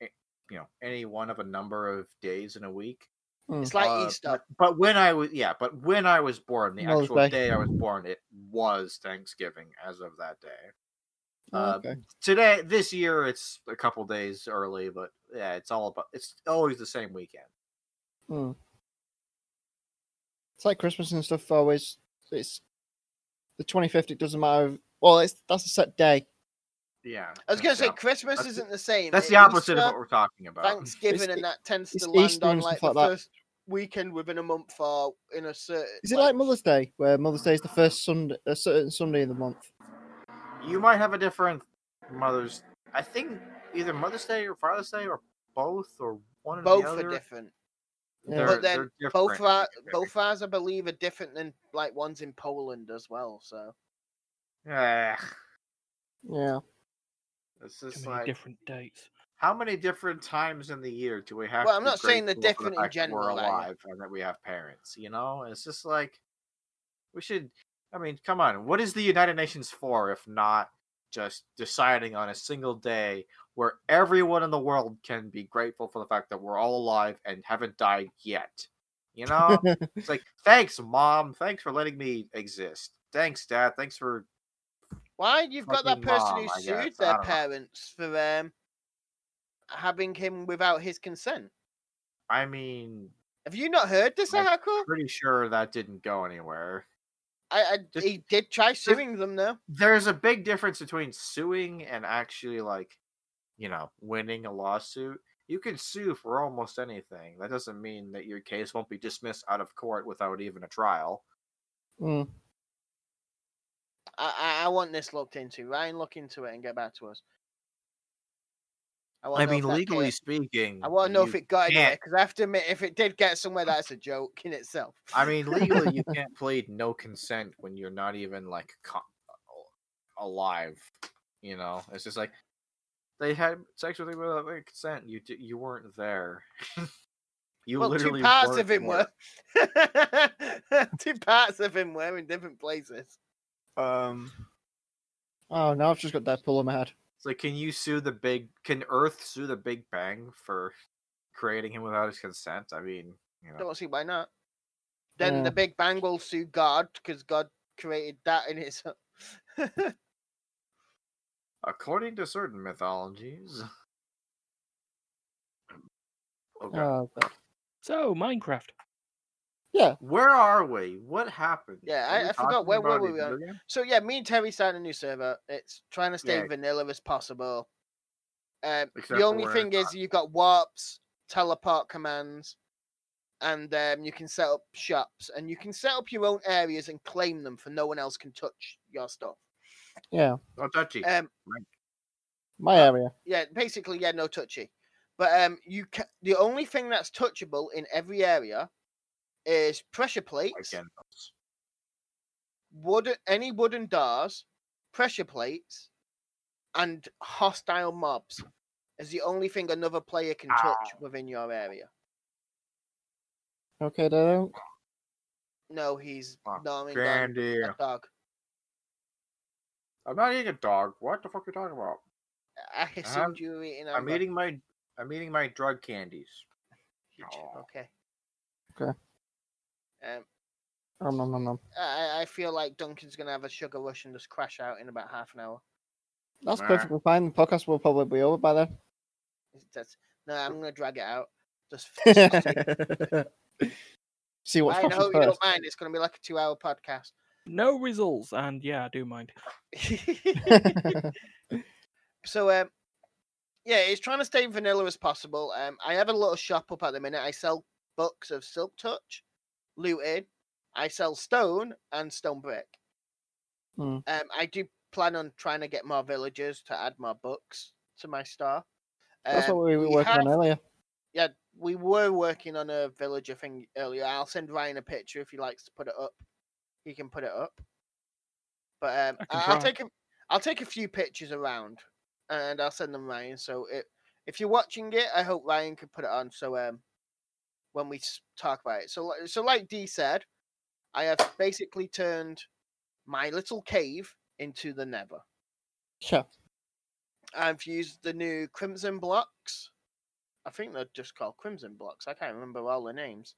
eh, you know, any one of a number of days in a week. Mm. It's like Uh, Easter. But, but when I was yeah, but when I was born, the Mother's actual Day. day I was born, it was Thanksgiving as of that day. Oh, Uh, okay. Today, this year, it's a couple days early, but yeah, it's all about. It's always the same weekend. Hmm. It's like Christmas and stuff. Always, it's the twenty fifth. It doesn't matter. Well, it's that's a set day. Yeah, I was gonna say the Christmas that's isn't the same. That's the opposite of what we're talking about. Thanksgiving, It's- and that tends to land Easter on and like the like that. first weekend within a month or in a certain. Is it like Mother's Day, where Mother's Day is the first Sunday, a certain Sunday in the month? You might have a different Mother's. I think either Mother's Day or Father's Day or both or one or both the are other. different? Yeah. They're- but then they're both are both ours, I believe, are different than like ones in Poland as well. So Yeah, Yeah. it's Too just like different dates. how many different times in the year do we have? Well, I'm not saying they're grateful for the different in fact that We're general, are you? alive and that we have parents. You know, it's just like we should. I mean, come on. What is the United Nations for if not just deciding on a single day where everyone in the world can be grateful for the fact that we're all alive and haven't died yet? You know, (laughs) it's like thanks, mom. Thanks for letting me exist. Thanks, dad. Thanks for why you've got that person mom, who sued their don't know. parents for um having him without his consent? I mean, Have you not heard this I'm article? pretty sure that didn't go anywhere. I, I Just- he did try suing them though. there's a big difference between suing and actually like you know winning a lawsuit you can sue for almost anything that doesn't mean that your case won't be dismissed out of court without even a trial Mm. I, I I want this looked into. Ryan, look into it and get back to us. i wanna mean legally speaking I want to know if it got can't- because I have to admit, if it did get somewhere, that's a joke in itself. i mean legally you (laughs) can't plead no consent when you're not even like alive you know it's just like they had sex with you without consent you d- you weren't there (laughs) you well, literally two parts of him there. were. (laughs) two parts of him were in different places. Um Oh, now I've just got Deadpool in my head. It's like, can you sue the big? Can Earth sue the Big Bang for creating him without his consent? I mean, you know, Don't see why not. Then Yeah. the Big Bang will sue God because God created that in his. (laughs) according to certain mythologies. Okay, Oh, God. So Minecraft. Yeah. where are we? What happened? Yeah, I- I forgot, talking where were we on- so yeah, me and Terry started a new server. It's trying to stay Yeah. vanilla as possible. Um, the only thing is you've got warps, teleport commands, and um, you can set up shops, and you can set up your own areas and claim them for no one else can touch your stuff. Yeah. Oh, touchy. Um, My area. yeah, basically, yeah, no touchy. But um, you ca- the only thing that's touchable in every area is pressure plates, Again, wood, any wooden doors, pressure plates, and hostile mobs. Is the only thing another player can ah. touch within your area. Okay, then. No, he's Oh, gnawing on Candy. a dog. I'm not eating a dog. What the fuck are you talking about? I assumed you were eating. I'm Amber. eating my I'm eating my drug candies. You j- Aw. Okay. Okay. Um, Um, nom, nom, nom. I, I feel like Duncan's gonna have a sugar rush and just crash out in about half an hour. That's Nah. perfectly fine. The podcast will probably be over by then. That's, no, I'm gonna drag it out. Just (laughs) (laughs) See what's I happening hope you don't mind. It's gonna be like a two-hour podcast. No results, and yeah, I do mind. (laughs) so um yeah it's trying to stay vanilla as possible um i have a little shop up at the minute i sell books of silk touch looted i sell stone and stone brick Hmm. um i do plan on trying to get more villagers to add more books to my That's Um, what we were we working have- on earlier. Yeah, we were working on a villager thing earlier. I'll send Ryan a picture if he likes to put it up. He can put it up. But um, I can I- I'll try. take a, I'll take a few pictures around, and I'll send them Ryan. So it, if you're watching it, I hope Ryan can put it on. So um, when we talk about it, so so like D said, I have basically turned my little cave into the Nether. Sure. I've used the new Crimson blocks. I think they're just called Crimson blocks. I can't remember all the names.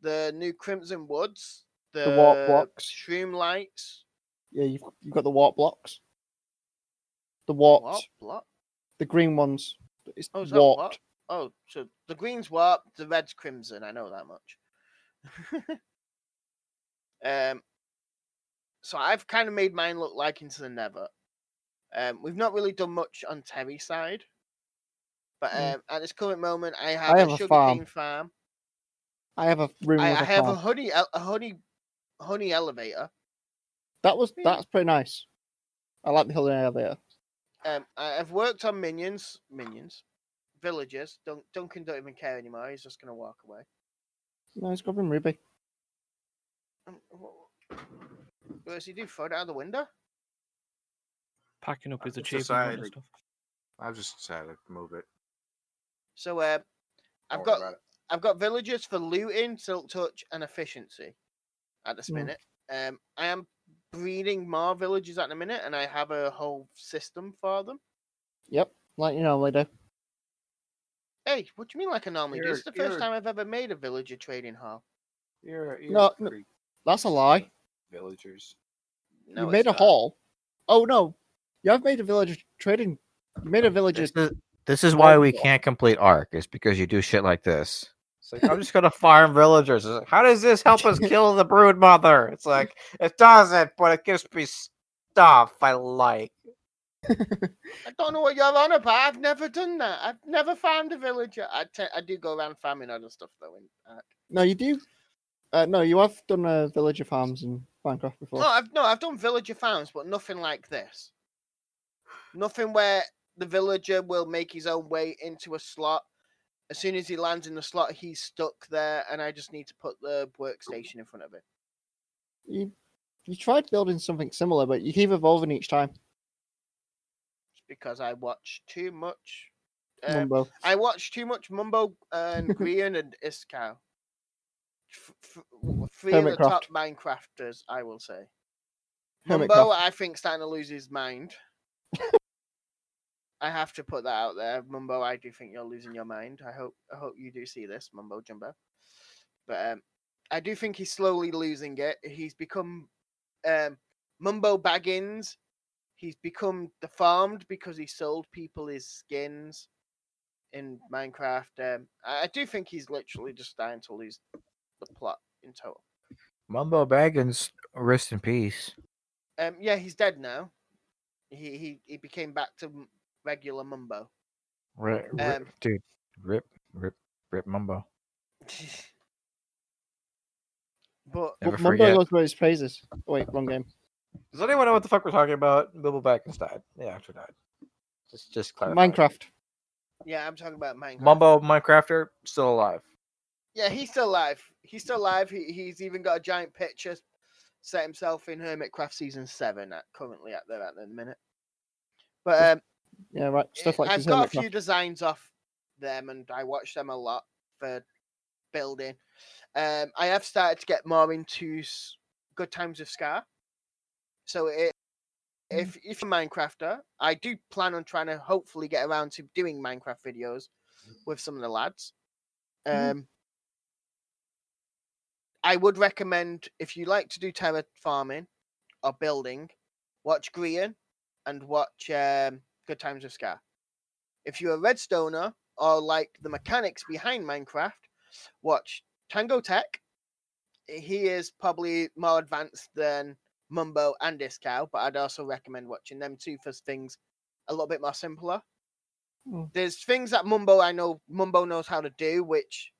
The new Crimson Woods, the, The warp blocks. Shroom Lights. Yeah, you've you've got the warp blocks. The warped, What block? the green ones. It's Oh, is that warped. Oh, so the green's warp, the red's crimson. I know that much. (laughs) um, so I've kind of made mine look like into the Nether. Um, we've not really done much on Terry's side, but Mm. um, at this current moment, I have, have a a sugarcane farm. I have a room I, I a have a farm. honey, a honey, honey elevator. That was Yeah. that's pretty nice. I like the honey elevator. Um, I've worked on minions, minions, villagers. Dun- Duncan don't even care anymore. He's just gonna walk away. No, it's got from Ruby. Um, wh- What does he do? Throw it out the window? Packing up his I've achievement and stuff. I've just decided to move it. So uh, I've Don't worry got about it. I've got villagers for looting, silk touch, and efficiency at this Mm. minute. Um, I am breeding more villagers at the minute, and I have a whole system for them. Yep, like you normally do. Hey, what do you mean like I normally do? You're- It's the 1st time I've ever made a villager trading hall. You're, you're No, no. That's a lie. villagers. No, you it's made a not. hall. Oh no, you have made a villager trading. You made a villager. This is, this is why we can't complete Ark, is because you do shit like this. It's like, I'm just gonna (laughs) farm villagers. Like, How does this help us kill the brood mother? It's like it doesn't, but it gives me stuff I like. I don't know what you're on about. I've never done that. I've never found a villager. I te- I do go around farming other stuff though. In, uh, No, you do. Uh, no, you have done uh, villager farms in Minecraft before. No, I've no, I've done villager farms, but nothing like this. Nothing where the villager will make his own way into a slot. As soon as he lands in the slot, he's stuck there, and I just need to put the workstation in front of it. You you tried building something similar, but you keep evolving each time. Because I watch too much. Um, Mumbo. I watch too much Mumbo and (laughs) Grian and Iskall. F- f- three of the top Minecrafters, I will say. Mumbo, I think, starting to lose his mind. (laughs) I have to put that out there, Mumbo. I do think you're losing your mind. I hope, I hope you do see this, Mumbo Jumbo. But um, I do think he's slowly losing it. He's become um, Mumbo Baggins. He's become deformed because he sold people his skins in Minecraft. Um, I, I do think he's literally just dying to lose the plot in total. Mumbo Baggins, rest in peace. Um, yeah, he's dead now. He he he became back to regular Mumbo. Rip, Um, dude, rip, rip, rip Mumbo. (laughs) but Never Mumbo forget. goes by his praises. Oh, wait, wrong game. Does anyone know what the fuck we're talking about? Mumbo Baggins died. He actually died. Just, just clarify. Minecraft. yeah, I'm talking about Minecraft. Mumbo Minecrafter still alive. Yeah, he's still alive. He's still alive. He, he's even got a giant picture set himself in Hermitcraft season seven at currently at there at the minute. But um, Yeah, right. Stuff like I've his got a few designs off them, and I watch them a lot for building. Um, I have started to get more into Good Times with Scar. So it, Mm. if if you're a Minecrafter, I do plan on trying to hopefully get around to doing Minecraft videos with some of the lads. Mhm. Um, I would recommend if you like to do terra farming or building, watch Grian and watch um, Good Times with Scar. If you're a redstoner or like the mechanics behind Minecraft, watch TangoTek. He is probably more advanced than Mumbo and Discow, but I'd also recommend watching them too for things a little bit more simpler. Mm. There's things that Mumbo I know Mumbo knows how to do, which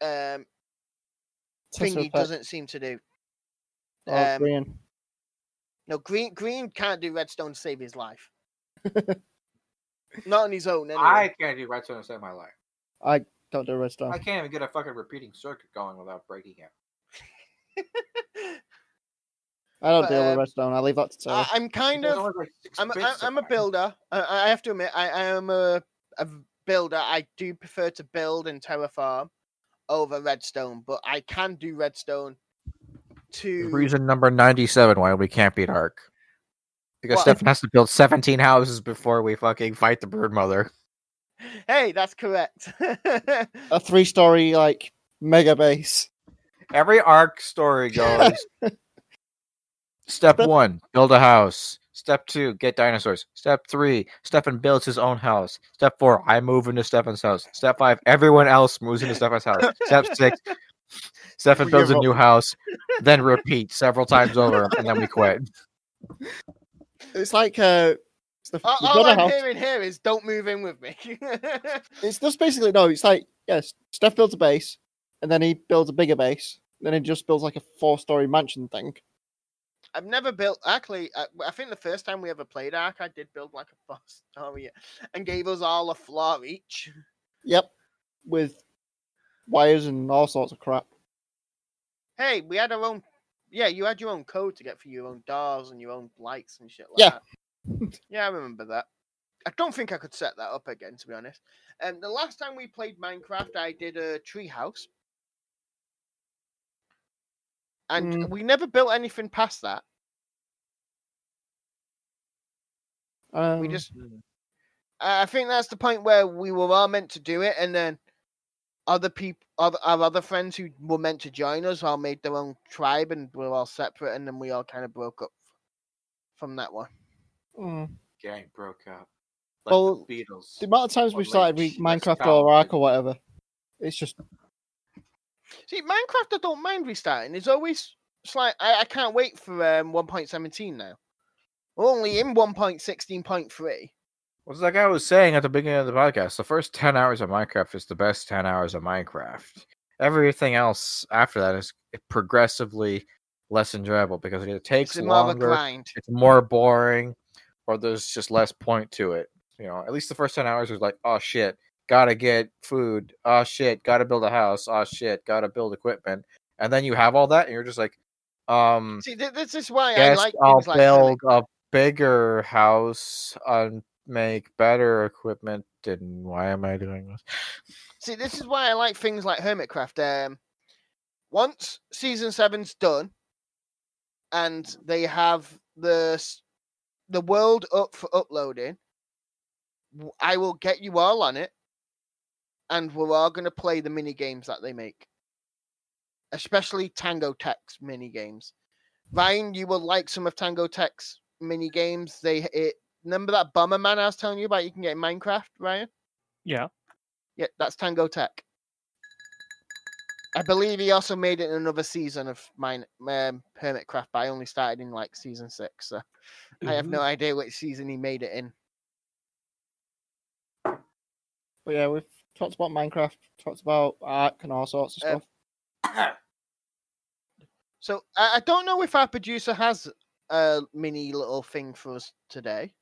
um Tesla Thingy doesn't seem to do. Oh, um, Grian. No, Grian Grian can't do redstone to save his life. (laughs) Not on his own. Anyway. I can't do redstone to save my life. I don't do redstone. I can't even get a fucking repeating circuit going without breaking it. (laughs) I don't But, deal with um, redstone. I leave that to Taylor. I, I'm kind of. like I'm, I, bits I'm a builder. I, I have to admit, I, I am a, a builder. I do prefer to build and terraform over redstone, but I can do redstone to. Reason number 97 why we can't beat Ark. Because What? Stefan has to build 17 houses before we fucking fight the brood mother. Hey, that's correct. (laughs) a three-story like mega base. Every Ark story (laughs) goes Step Step- one, build a house. Step two, get dinosaurs. Step three, Stefan builds his own house. Step four, I move into Stefan's house. Step five, everyone else moves into Stefan's house. Step six, (laughs) Stefan builds a new house, then repeat several times over, and then we quit. It's like uh, the, all you all build a I'm house. hearing here is don't move in with me. (laughs) It's just basically no. It's like yes, Steph builds a base, and then he builds a bigger base. Then he just builds like a four-story mansion thing. I've never built. Actually, I, I think the first time we ever played Ark, I did build like a (laughs) four story and gave us all a floor each. Yep, with wires and all sorts of crap. Hey, we had our own. Yeah, you had your own code to get for your own doors and your own lights and shit like Yeah. that. (laughs) Yeah, I remember that. I don't think I could set that up again, to be honest. And the last time we played Minecraft, I did a tree house. And Mm. we never built anything past that. Um, We just I I think that's the point where we were all meant to do it, and then other people, other our other friends who were meant to join us, all made their own tribe, and we're all separate, and then we all kind of broke up from that one. mm. Gang broke up. Like Well, the Beatles. the amount of times we've started like Minecraft or Ark or whatever, it's just See, Minecraft, I don't mind restarting. It's always it's like I, I can't wait for um 1.17 now. We're only in 1.16.3. What's that guy was saying at the beginning of the podcast? The first 10 hours of Minecraft is the best 10 hours of Minecraft. Everything else after that is progressively less enjoyable because it either takes It's longer, it's more boring, or there's just less point to it. You know, at least the first 10 hours was like, oh shit, gotta get food. Oh shit, gotta build a house. Oh shit, gotta build equipment. And then you have all that, and you're just like, um, See, th- this is why I like I'll like build a bigger house and make better equipment. And why am I doing this? See, this is why I like things like Hermitcraft. Um, once season seven's done, and they have the the world up for uploading, I will get you all on it, and we're all going to play the mini games that they make, especially TangoTek's mini games. Ryan, you will like some of TangoTek's mini games. They it remember that Bummer Bomberman I was telling you about. You can get in Minecraft, Ryan. Yeah. Yeah, that's TangoTek. I believe he also made it in another season of mine um, Hermitcraft, but I only started in like season six, so I have no idea which season he made it in. but yeah, we've talked about Minecraft, talked about Ark and all sorts of Um, stuff. (coughs) So I, I don't know if our producer has a mini little thing for us today.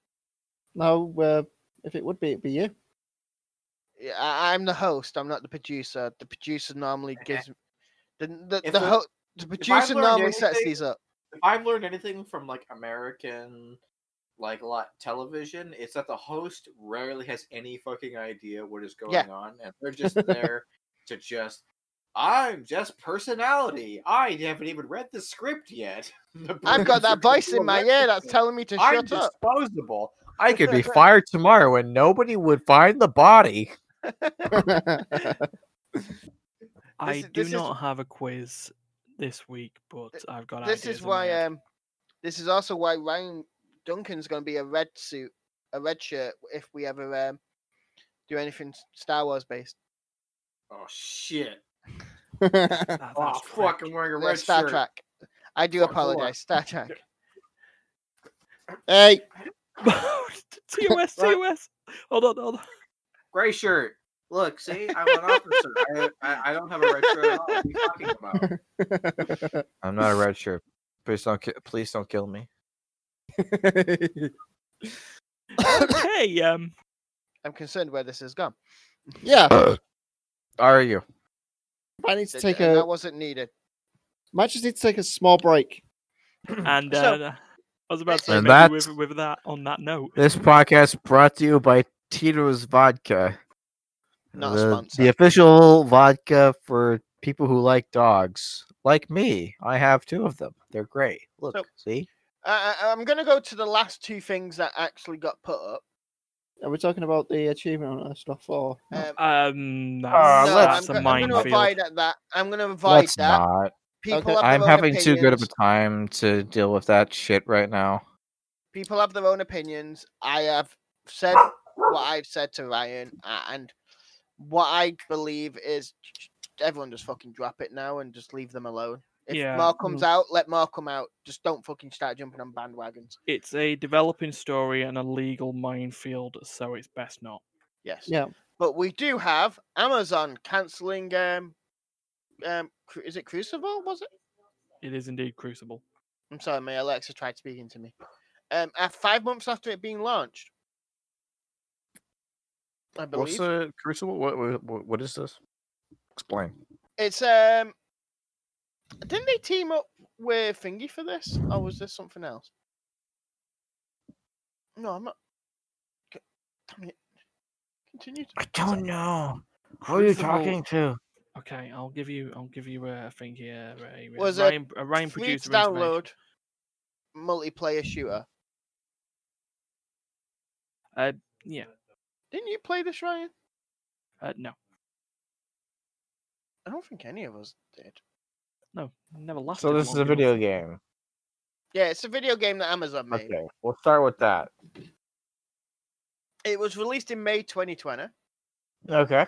No, uh, if it would be, it'd be you. Yeah, I, I'm the host. I'm not the producer. The producer normally gives the the If the, we- ho- the producer learned normally sets these up. If I've learned anything from like American, like a lot television, it's that the host rarely has any fucking idea what is going Yeah. on, and they're just (laughs) there to just. I'm just personality. I haven't even read the script yet. (laughs) The I've got that voice in my ear that's telling me to I'm shut up. disposable. I could be (laughs) fired tomorrow and nobody would find the body. I This- do this is- not have a quiz this week, but I've got this ideas is why um this is also why Ryan Duncan's going to be a red suit, a red shirt if we ever um do anything Star Wars based. Oh shit! (laughs) That- Oh that's fuck! I'm wearing a red Star shirt. Trek. I do Fuck, apologize. Star Trek. (laughs) hey, (laughs) TOS, TOS. Hold on, hold on. Gray shirt. Look, see, I'm an officer. I, I, I don't have a red shirt at all. What are you talking about? I'm not a red shirt. Please don't, ki- please don't kill me. (laughs) Okay, um, I'm concerned where this has gone. Yeah, Are you? I need to take a. That wasn't needed. Might just need to take a small break. (clears throat) And So- uh, I was about to say, And maybe with, with that on that note, This podcast brought to you by Tito's Vodka. Not a the, sponsor. the official vodka for people who like dogs. Like me. I have two of them. They're great. Look, So- see? Uh, I- I'm going to go to the last two things that actually got put up. Are we talking about the achievement and stuff, or no? Um, um, that's, Uh, no, that's I'm, a go- I'm going to minefield. avoid that. I'm going to avoid Let's that. not. People Okay. have I'm own having too good of a time to deal with that shit right now. People have their own opinions. I have said what I've said to Ryan, and what I believe is everyone just fucking drop it now and just leave them alone. If Yeah. more comes out, let more come out. Just don't fucking start jumping on bandwagons. It's a developing story and a legal minefield, so it's best not. Yes. yeah, But we do have Amazon cancelling. Um, um, is it Crucible? Was it? It is indeed Crucible. I'm sorry, my Alexa tried speaking to me. Um, at five months after it being launched, I believe What's the crucible? What, what what is this? Explain. it's um. Didn't they team up with Thingy for this, or was this something else? No, I'm not. C- Damn it! Continue. To... I don't know. Who are you talking to? Okay, I'll give you. I'll give you a thing here. A, a Was it Ryan, a Ryan Free producer to download multiplayer shooter. Uh, yeah. Didn't you play this, Ryan? Uh, no, I don't think any of us did. No, never lasted. So this is long a enough. video game. Yeah, it's a video game that Amazon made. Okay, we'll start with that. It was released in May 2020 Okay.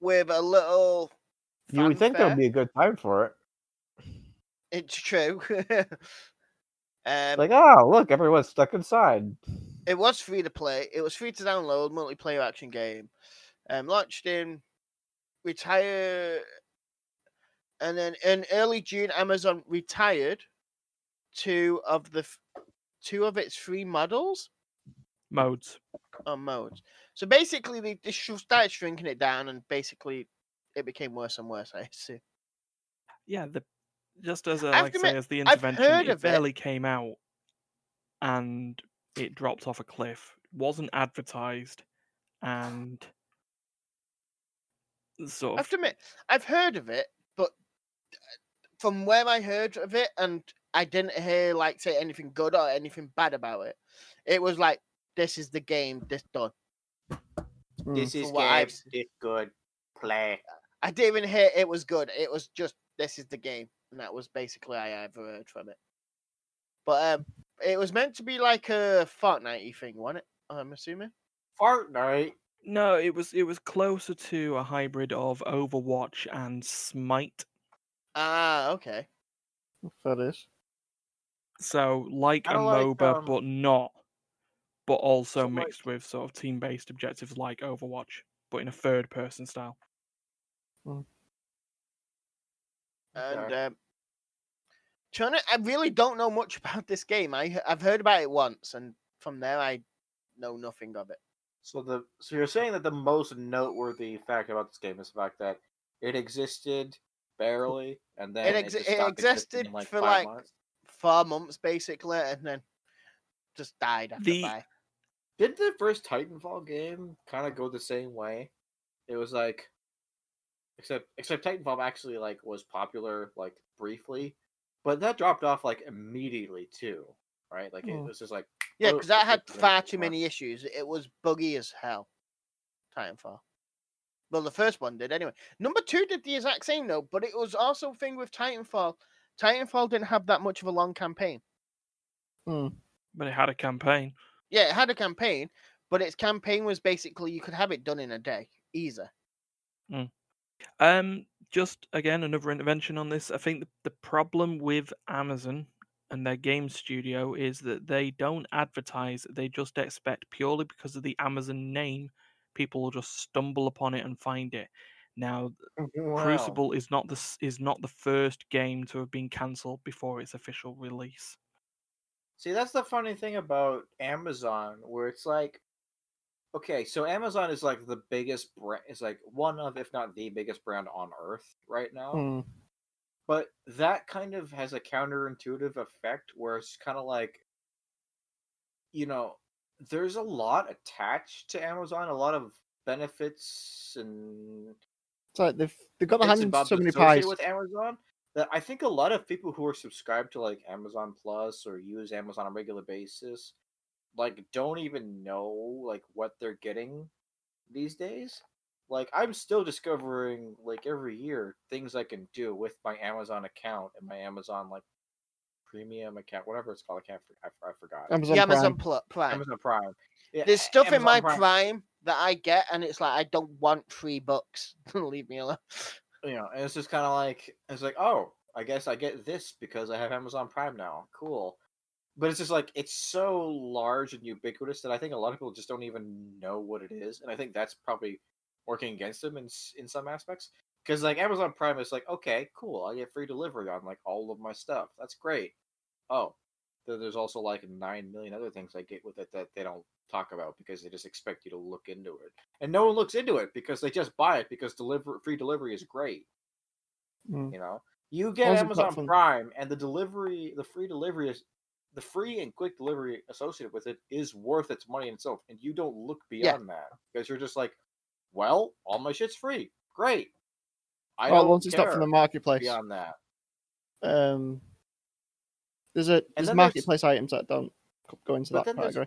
with a little. You would think there fanfare. would be a good time for it. It's true. (laughs) um, Like, oh, look, everyone's stuck inside. it was free to play. It was free to download, multiplayer action game. Um, launched in retire, and then in early June, Amazon retired two of the f- two of its three models modes. or modes. So basically, they, they started shrinking it down, and basically, it became worse and worse. (laughs) I see. Yeah, the just as a, like say as the intervention, it of it. barely came out, and it dropped off a cliff. wasn't advertised, and sort of. I've, to admit, I've heard of it, from where I heard of it, and I didn't hear like say anything good or anything bad about it. It was like, this is the game, this done. This For is what game. I've good. Play. I didn't even hear it was good. It was just this is the game, and that was basically all I ever heard from it. But um, it was meant to be like a Fortnite thing, wasn't it? I'm assuming. Fortnite. no. It was it was closer to a hybrid of Overwatch and Smite. Ah, okay. that is. So like a Kinda like, MOBA, um, but not, but also so like- mixed with sort of team-based objectives like Overwatch, but in a third-person style. And Okay. um, trying to, I really don't know much (laughs) about this game. I I've heard about it once, and from there I know nothing of it. So the so you're saying that the most noteworthy fact about this game is the fact that it existed barely, and then exi- just it stopped existing existed in, like for, like, months. Four months basically, and then just died after The- five. Did the first Titanfall game kind of go the same way? It was like, except except Titanfall actually like was popular like briefly, but that dropped off like immediately too, right? Like it Hmm. was just like Yeah, oh, because that had far too many issues. It was buggy as hell. Titanfall. Well, the first one did anyway. Number two did the exact same though, but it was also a thing with Titanfall. Titanfall didn't have that much of a long campaign. Hmm. But it had a campaign. Yeah, it had a campaign, but its campaign was basically you could have it done in a day, easy. Um, just again another intervention on this. I think the, the problem with Amazon and their game studio is that they don't advertise. They just expect purely because of the Amazon name, people will just stumble upon it and find it. Now, Wow. Crucible is not the is not the first game to have been cancelled before its official release. See, that's the funny thing about Amazon, where it's like okay, so Amazon is like the biggest brand. Is like one of, if not the biggest brand on earth right now. Hmm. But that kind of has a counterintuitive effect where it's kind of like, you know, there's a lot attached to Amazon, a lot of benefits and It's like they've they've got bits hand and in bobs so many pies. with Amazon that I think a lot of people who are subscribed to like Amazon Plus or use Amazon on a regular basis, like don't even know like what they're getting these days. Like I'm still discovering like every year things I can do with my Amazon account and my Amazon like premium account, whatever it's called. I can't. I, I forgot. Amazon the Prime. Amazon Pl- Prime. Amazon Prime. Yeah, There's stuff in my Prime. Prime. that I get, and it's like I don't want free bucks. (laughs) Leave me alone. you know, and it's just kind of like it's like, oh, I guess I get this because I have Amazon Prime now. Cool. But it's just like it's so large and ubiquitous that I think a lot of people just don't even know what it is, and I think that's probably working against them in in some aspects. Because like Amazon Prime is like, okay, cool, I get free delivery on like all of my stuff. That's great. Oh, th- there's also like nine million other things I get with it that they don't talk about because they just expect you to look into it, and no one looks into it because they just buy it because deliver free delivery is great. Mm. You know, you get Amazon. Prime, and the delivery, the free delivery is the free and quick delivery associated with it is worth its money in itself, and you don't look Yeah. beyond that because you're just like, well, all my shit's free, great. I well, don't once it's not from the marketplace, beyond that. um, there's a there's then there's- marketplace items that don't go into that category.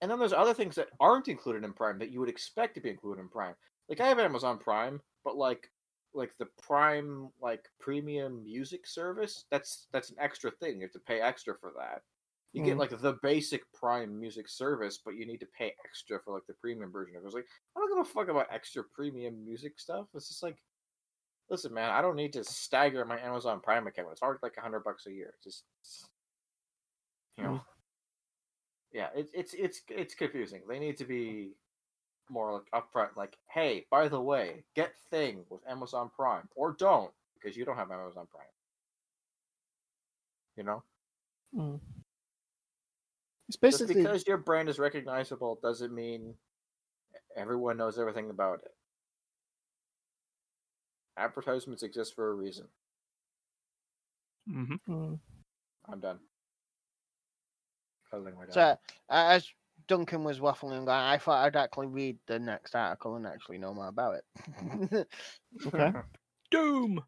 And then there's other things that aren't included in Prime that you would expect to be included in Prime. Like I have Amazon Prime, but like like the Prime like premium music service, that's that's an extra thing. You have to pay extra for that. You get Mm. like the basic Prime music service, but you need to pay extra for like the premium version. It was like I don't give a fuck about extra premium music stuff. It's just like listen, man, I don't need to stagger my Amazon Prime account. It's already like a hundred bucks a year. Just you know. Yeah, it's it's it's it's confusing. They need to be more like upfront. Like, hey, by the way, get Thing with Amazon Prime, or don't because you don't have Amazon Prime. You know, Mm. It's just basically because your brand is recognizable doesn't mean everyone knows everything about it. Advertisements exist for a reason. hmm Mm. I'm done. Cuddling my dog. So, uh, as Duncan was waffling on, I thought I'd actually read the next article and actually know more about it. (laughs) okay. (laughs) Doom.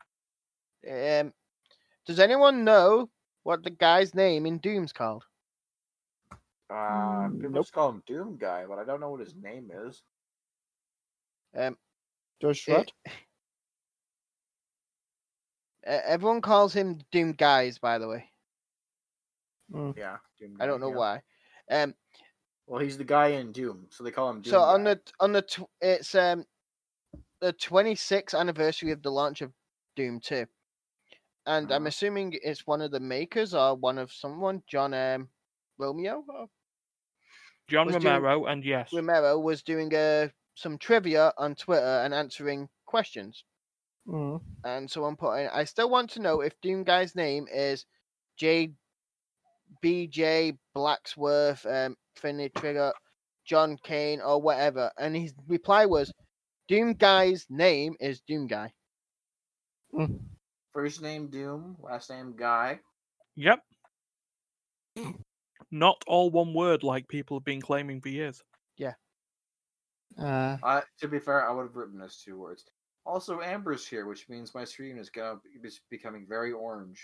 um, does anyone know what the guy's name in Doom's called? Uh, Mm, people nope. just call him Doom Guy, but I don't know what his name is. Um, Judge it- Dredd. uh, everyone calls him Doom Guys, by the way. Mm. Yeah, Doom I don't know yeah. why. Um, Well, he's the guy in Doom, so they call him Doom. so on the on the tw- it's um the 26th anniversary of the launch of Doom 2. And I'm Uh-huh. assuming it's one of the makers or one of someone, John um, Romeo or John Was doing- Romero, and yes, Romero was doing uh, some trivia on Twitter and answering questions. Mm. And someone put in, I still want to know if Doom Guy's name is J. B.J. Blacksworth, um, Finley Trigger, John Kane, or whatever. And his reply was, Doom Guy's name is Doom Guy. Mm. First name Doom, last name Guy. yep. Not all one word like people have been claiming for years. Yeah. Uh, Uh, to be fair, I would have written as two words. Also, Amber's here, which means my screen is gonna be is becoming very orange.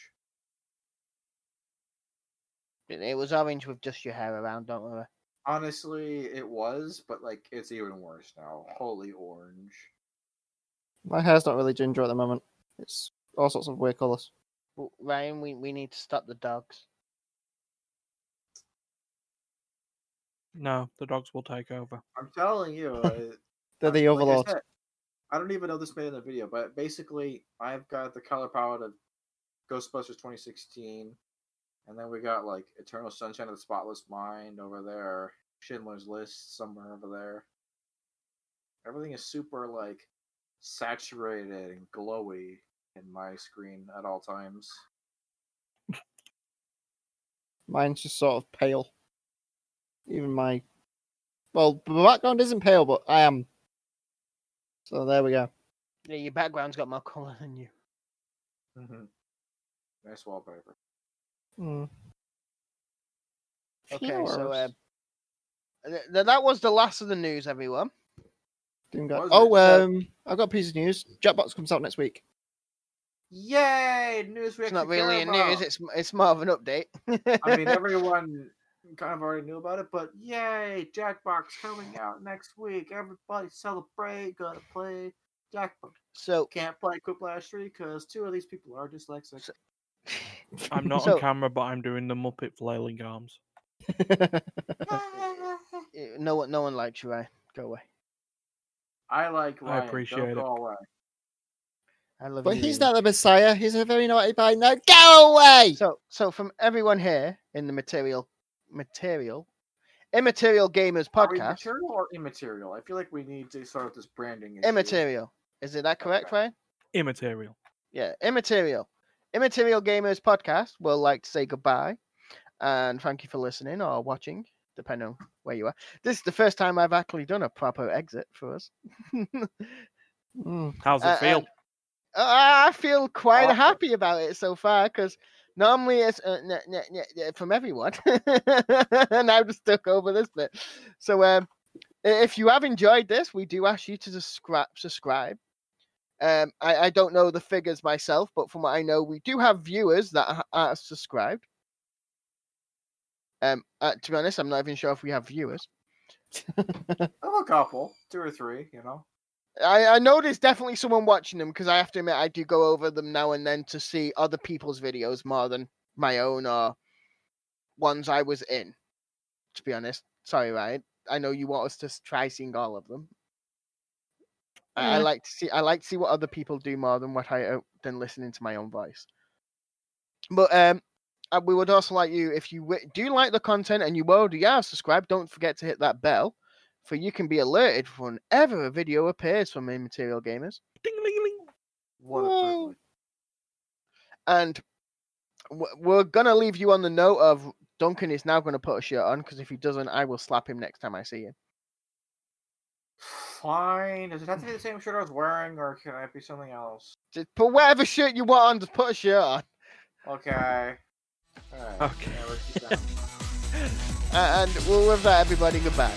It it was orange with just your hair around, don't worry. Honestly, it was, but like it's even worse now. Holy orange. my hair's not really ginger at the moment. It's all sorts of weird colours. W- Ryan, we, we need to stop the dogs. No, the dogs will take over. I'm telling you, uh, (laughs) They're I- the like I don't even know this made in the video, but basically, I've got the color palette of Ghostbusters 2016, and then we got like Eternal Sunshine of the Spotless Mind over there, Schindler's List somewhere over there. Everything is super like saturated and glowy in my screen at all times. Mine's just sort of pale. Even my Well, the background isn't pale, but I am. So there we go. Yeah, your background's got more colour than you. Mm-hmm. Nice wallpaper. Hmm. Okay, so Heroes. um, th- th- that was the last of the news, everyone. Didn't go- Oh, it? So- um, I've got a piece of news. Jackbox comes out next week. Yay! News we It's not really a news. It's it's more of an update. I mean, (laughs) everyone kind of already knew about it, but yay! Jackbox coming (sighs) out next week. Everybody celebrate. Gotta play Jackbox. so Can't play Quiplash 3 because two of these people are dyslexic. (laughs) I'm not So- on camera, but I'm doing the Muppet flailing arms. (laughs) eh, no one no one likes you, Ryan. Go away. I like I appreciate Don't it. go away. I love but you. he's not the Messiah. He's a very naughty boy. Now go away. So so from everyone here in the material material immaterial gamers Are we podcast. material or immaterial? I feel like we need to start out this branding issue. Immaterial. Is it that correct, Okay. Ryan? Immaterial. Yeah, immaterial. Immaterial Gamers podcast will like to say goodbye and thank you for listening or watching, depending on where you are. This is the first time I've actually done a proper exit for us. (laughs) How's it Uh, feel? I feel quite Awesome. happy about it so far because normally it's uh, n- n- n- from everyone, (laughs) and I've just took over this bit. So, um, if you have enjoyed this, we do ask you to subscribe. Subscribe. Um, I, I don't know the figures myself, but from what I know, we do have viewers that are, are subscribed. Um, uh, to be honest, I'm not even sure if we have viewers. (laughs) I have a couple, two or three, you know. I, I know there's definitely someone watching them because I have to admit I do go over them now and then to see other people's videos more than my own or ones I was in. To be honest, sorry, Ryan. I know you want us to try seeing all of them. I, I like to see I like to see what other people do more than what I uh, than listening to my own voice. But um, uh, we would also like you if you do like the content and you already are subscribed, don't forget to hit that bell for you can be alerted whenever a video appears from Immaterial Gamers. Ding, ling, ling. What a Whoa. privilege. And we're gonna leave you on the note of Duncan is now gonna put a shirt on because if he doesn't, I will slap him next time I see him. Fine. Does it have to be the same shirt I was wearing, or can it be something else? Just put whatever shirt you want on. Just put a shirt on. Okay. Alright. Okay. Yeah, let's keep that. (laughs) A- And well, with that, everybody, goodbye.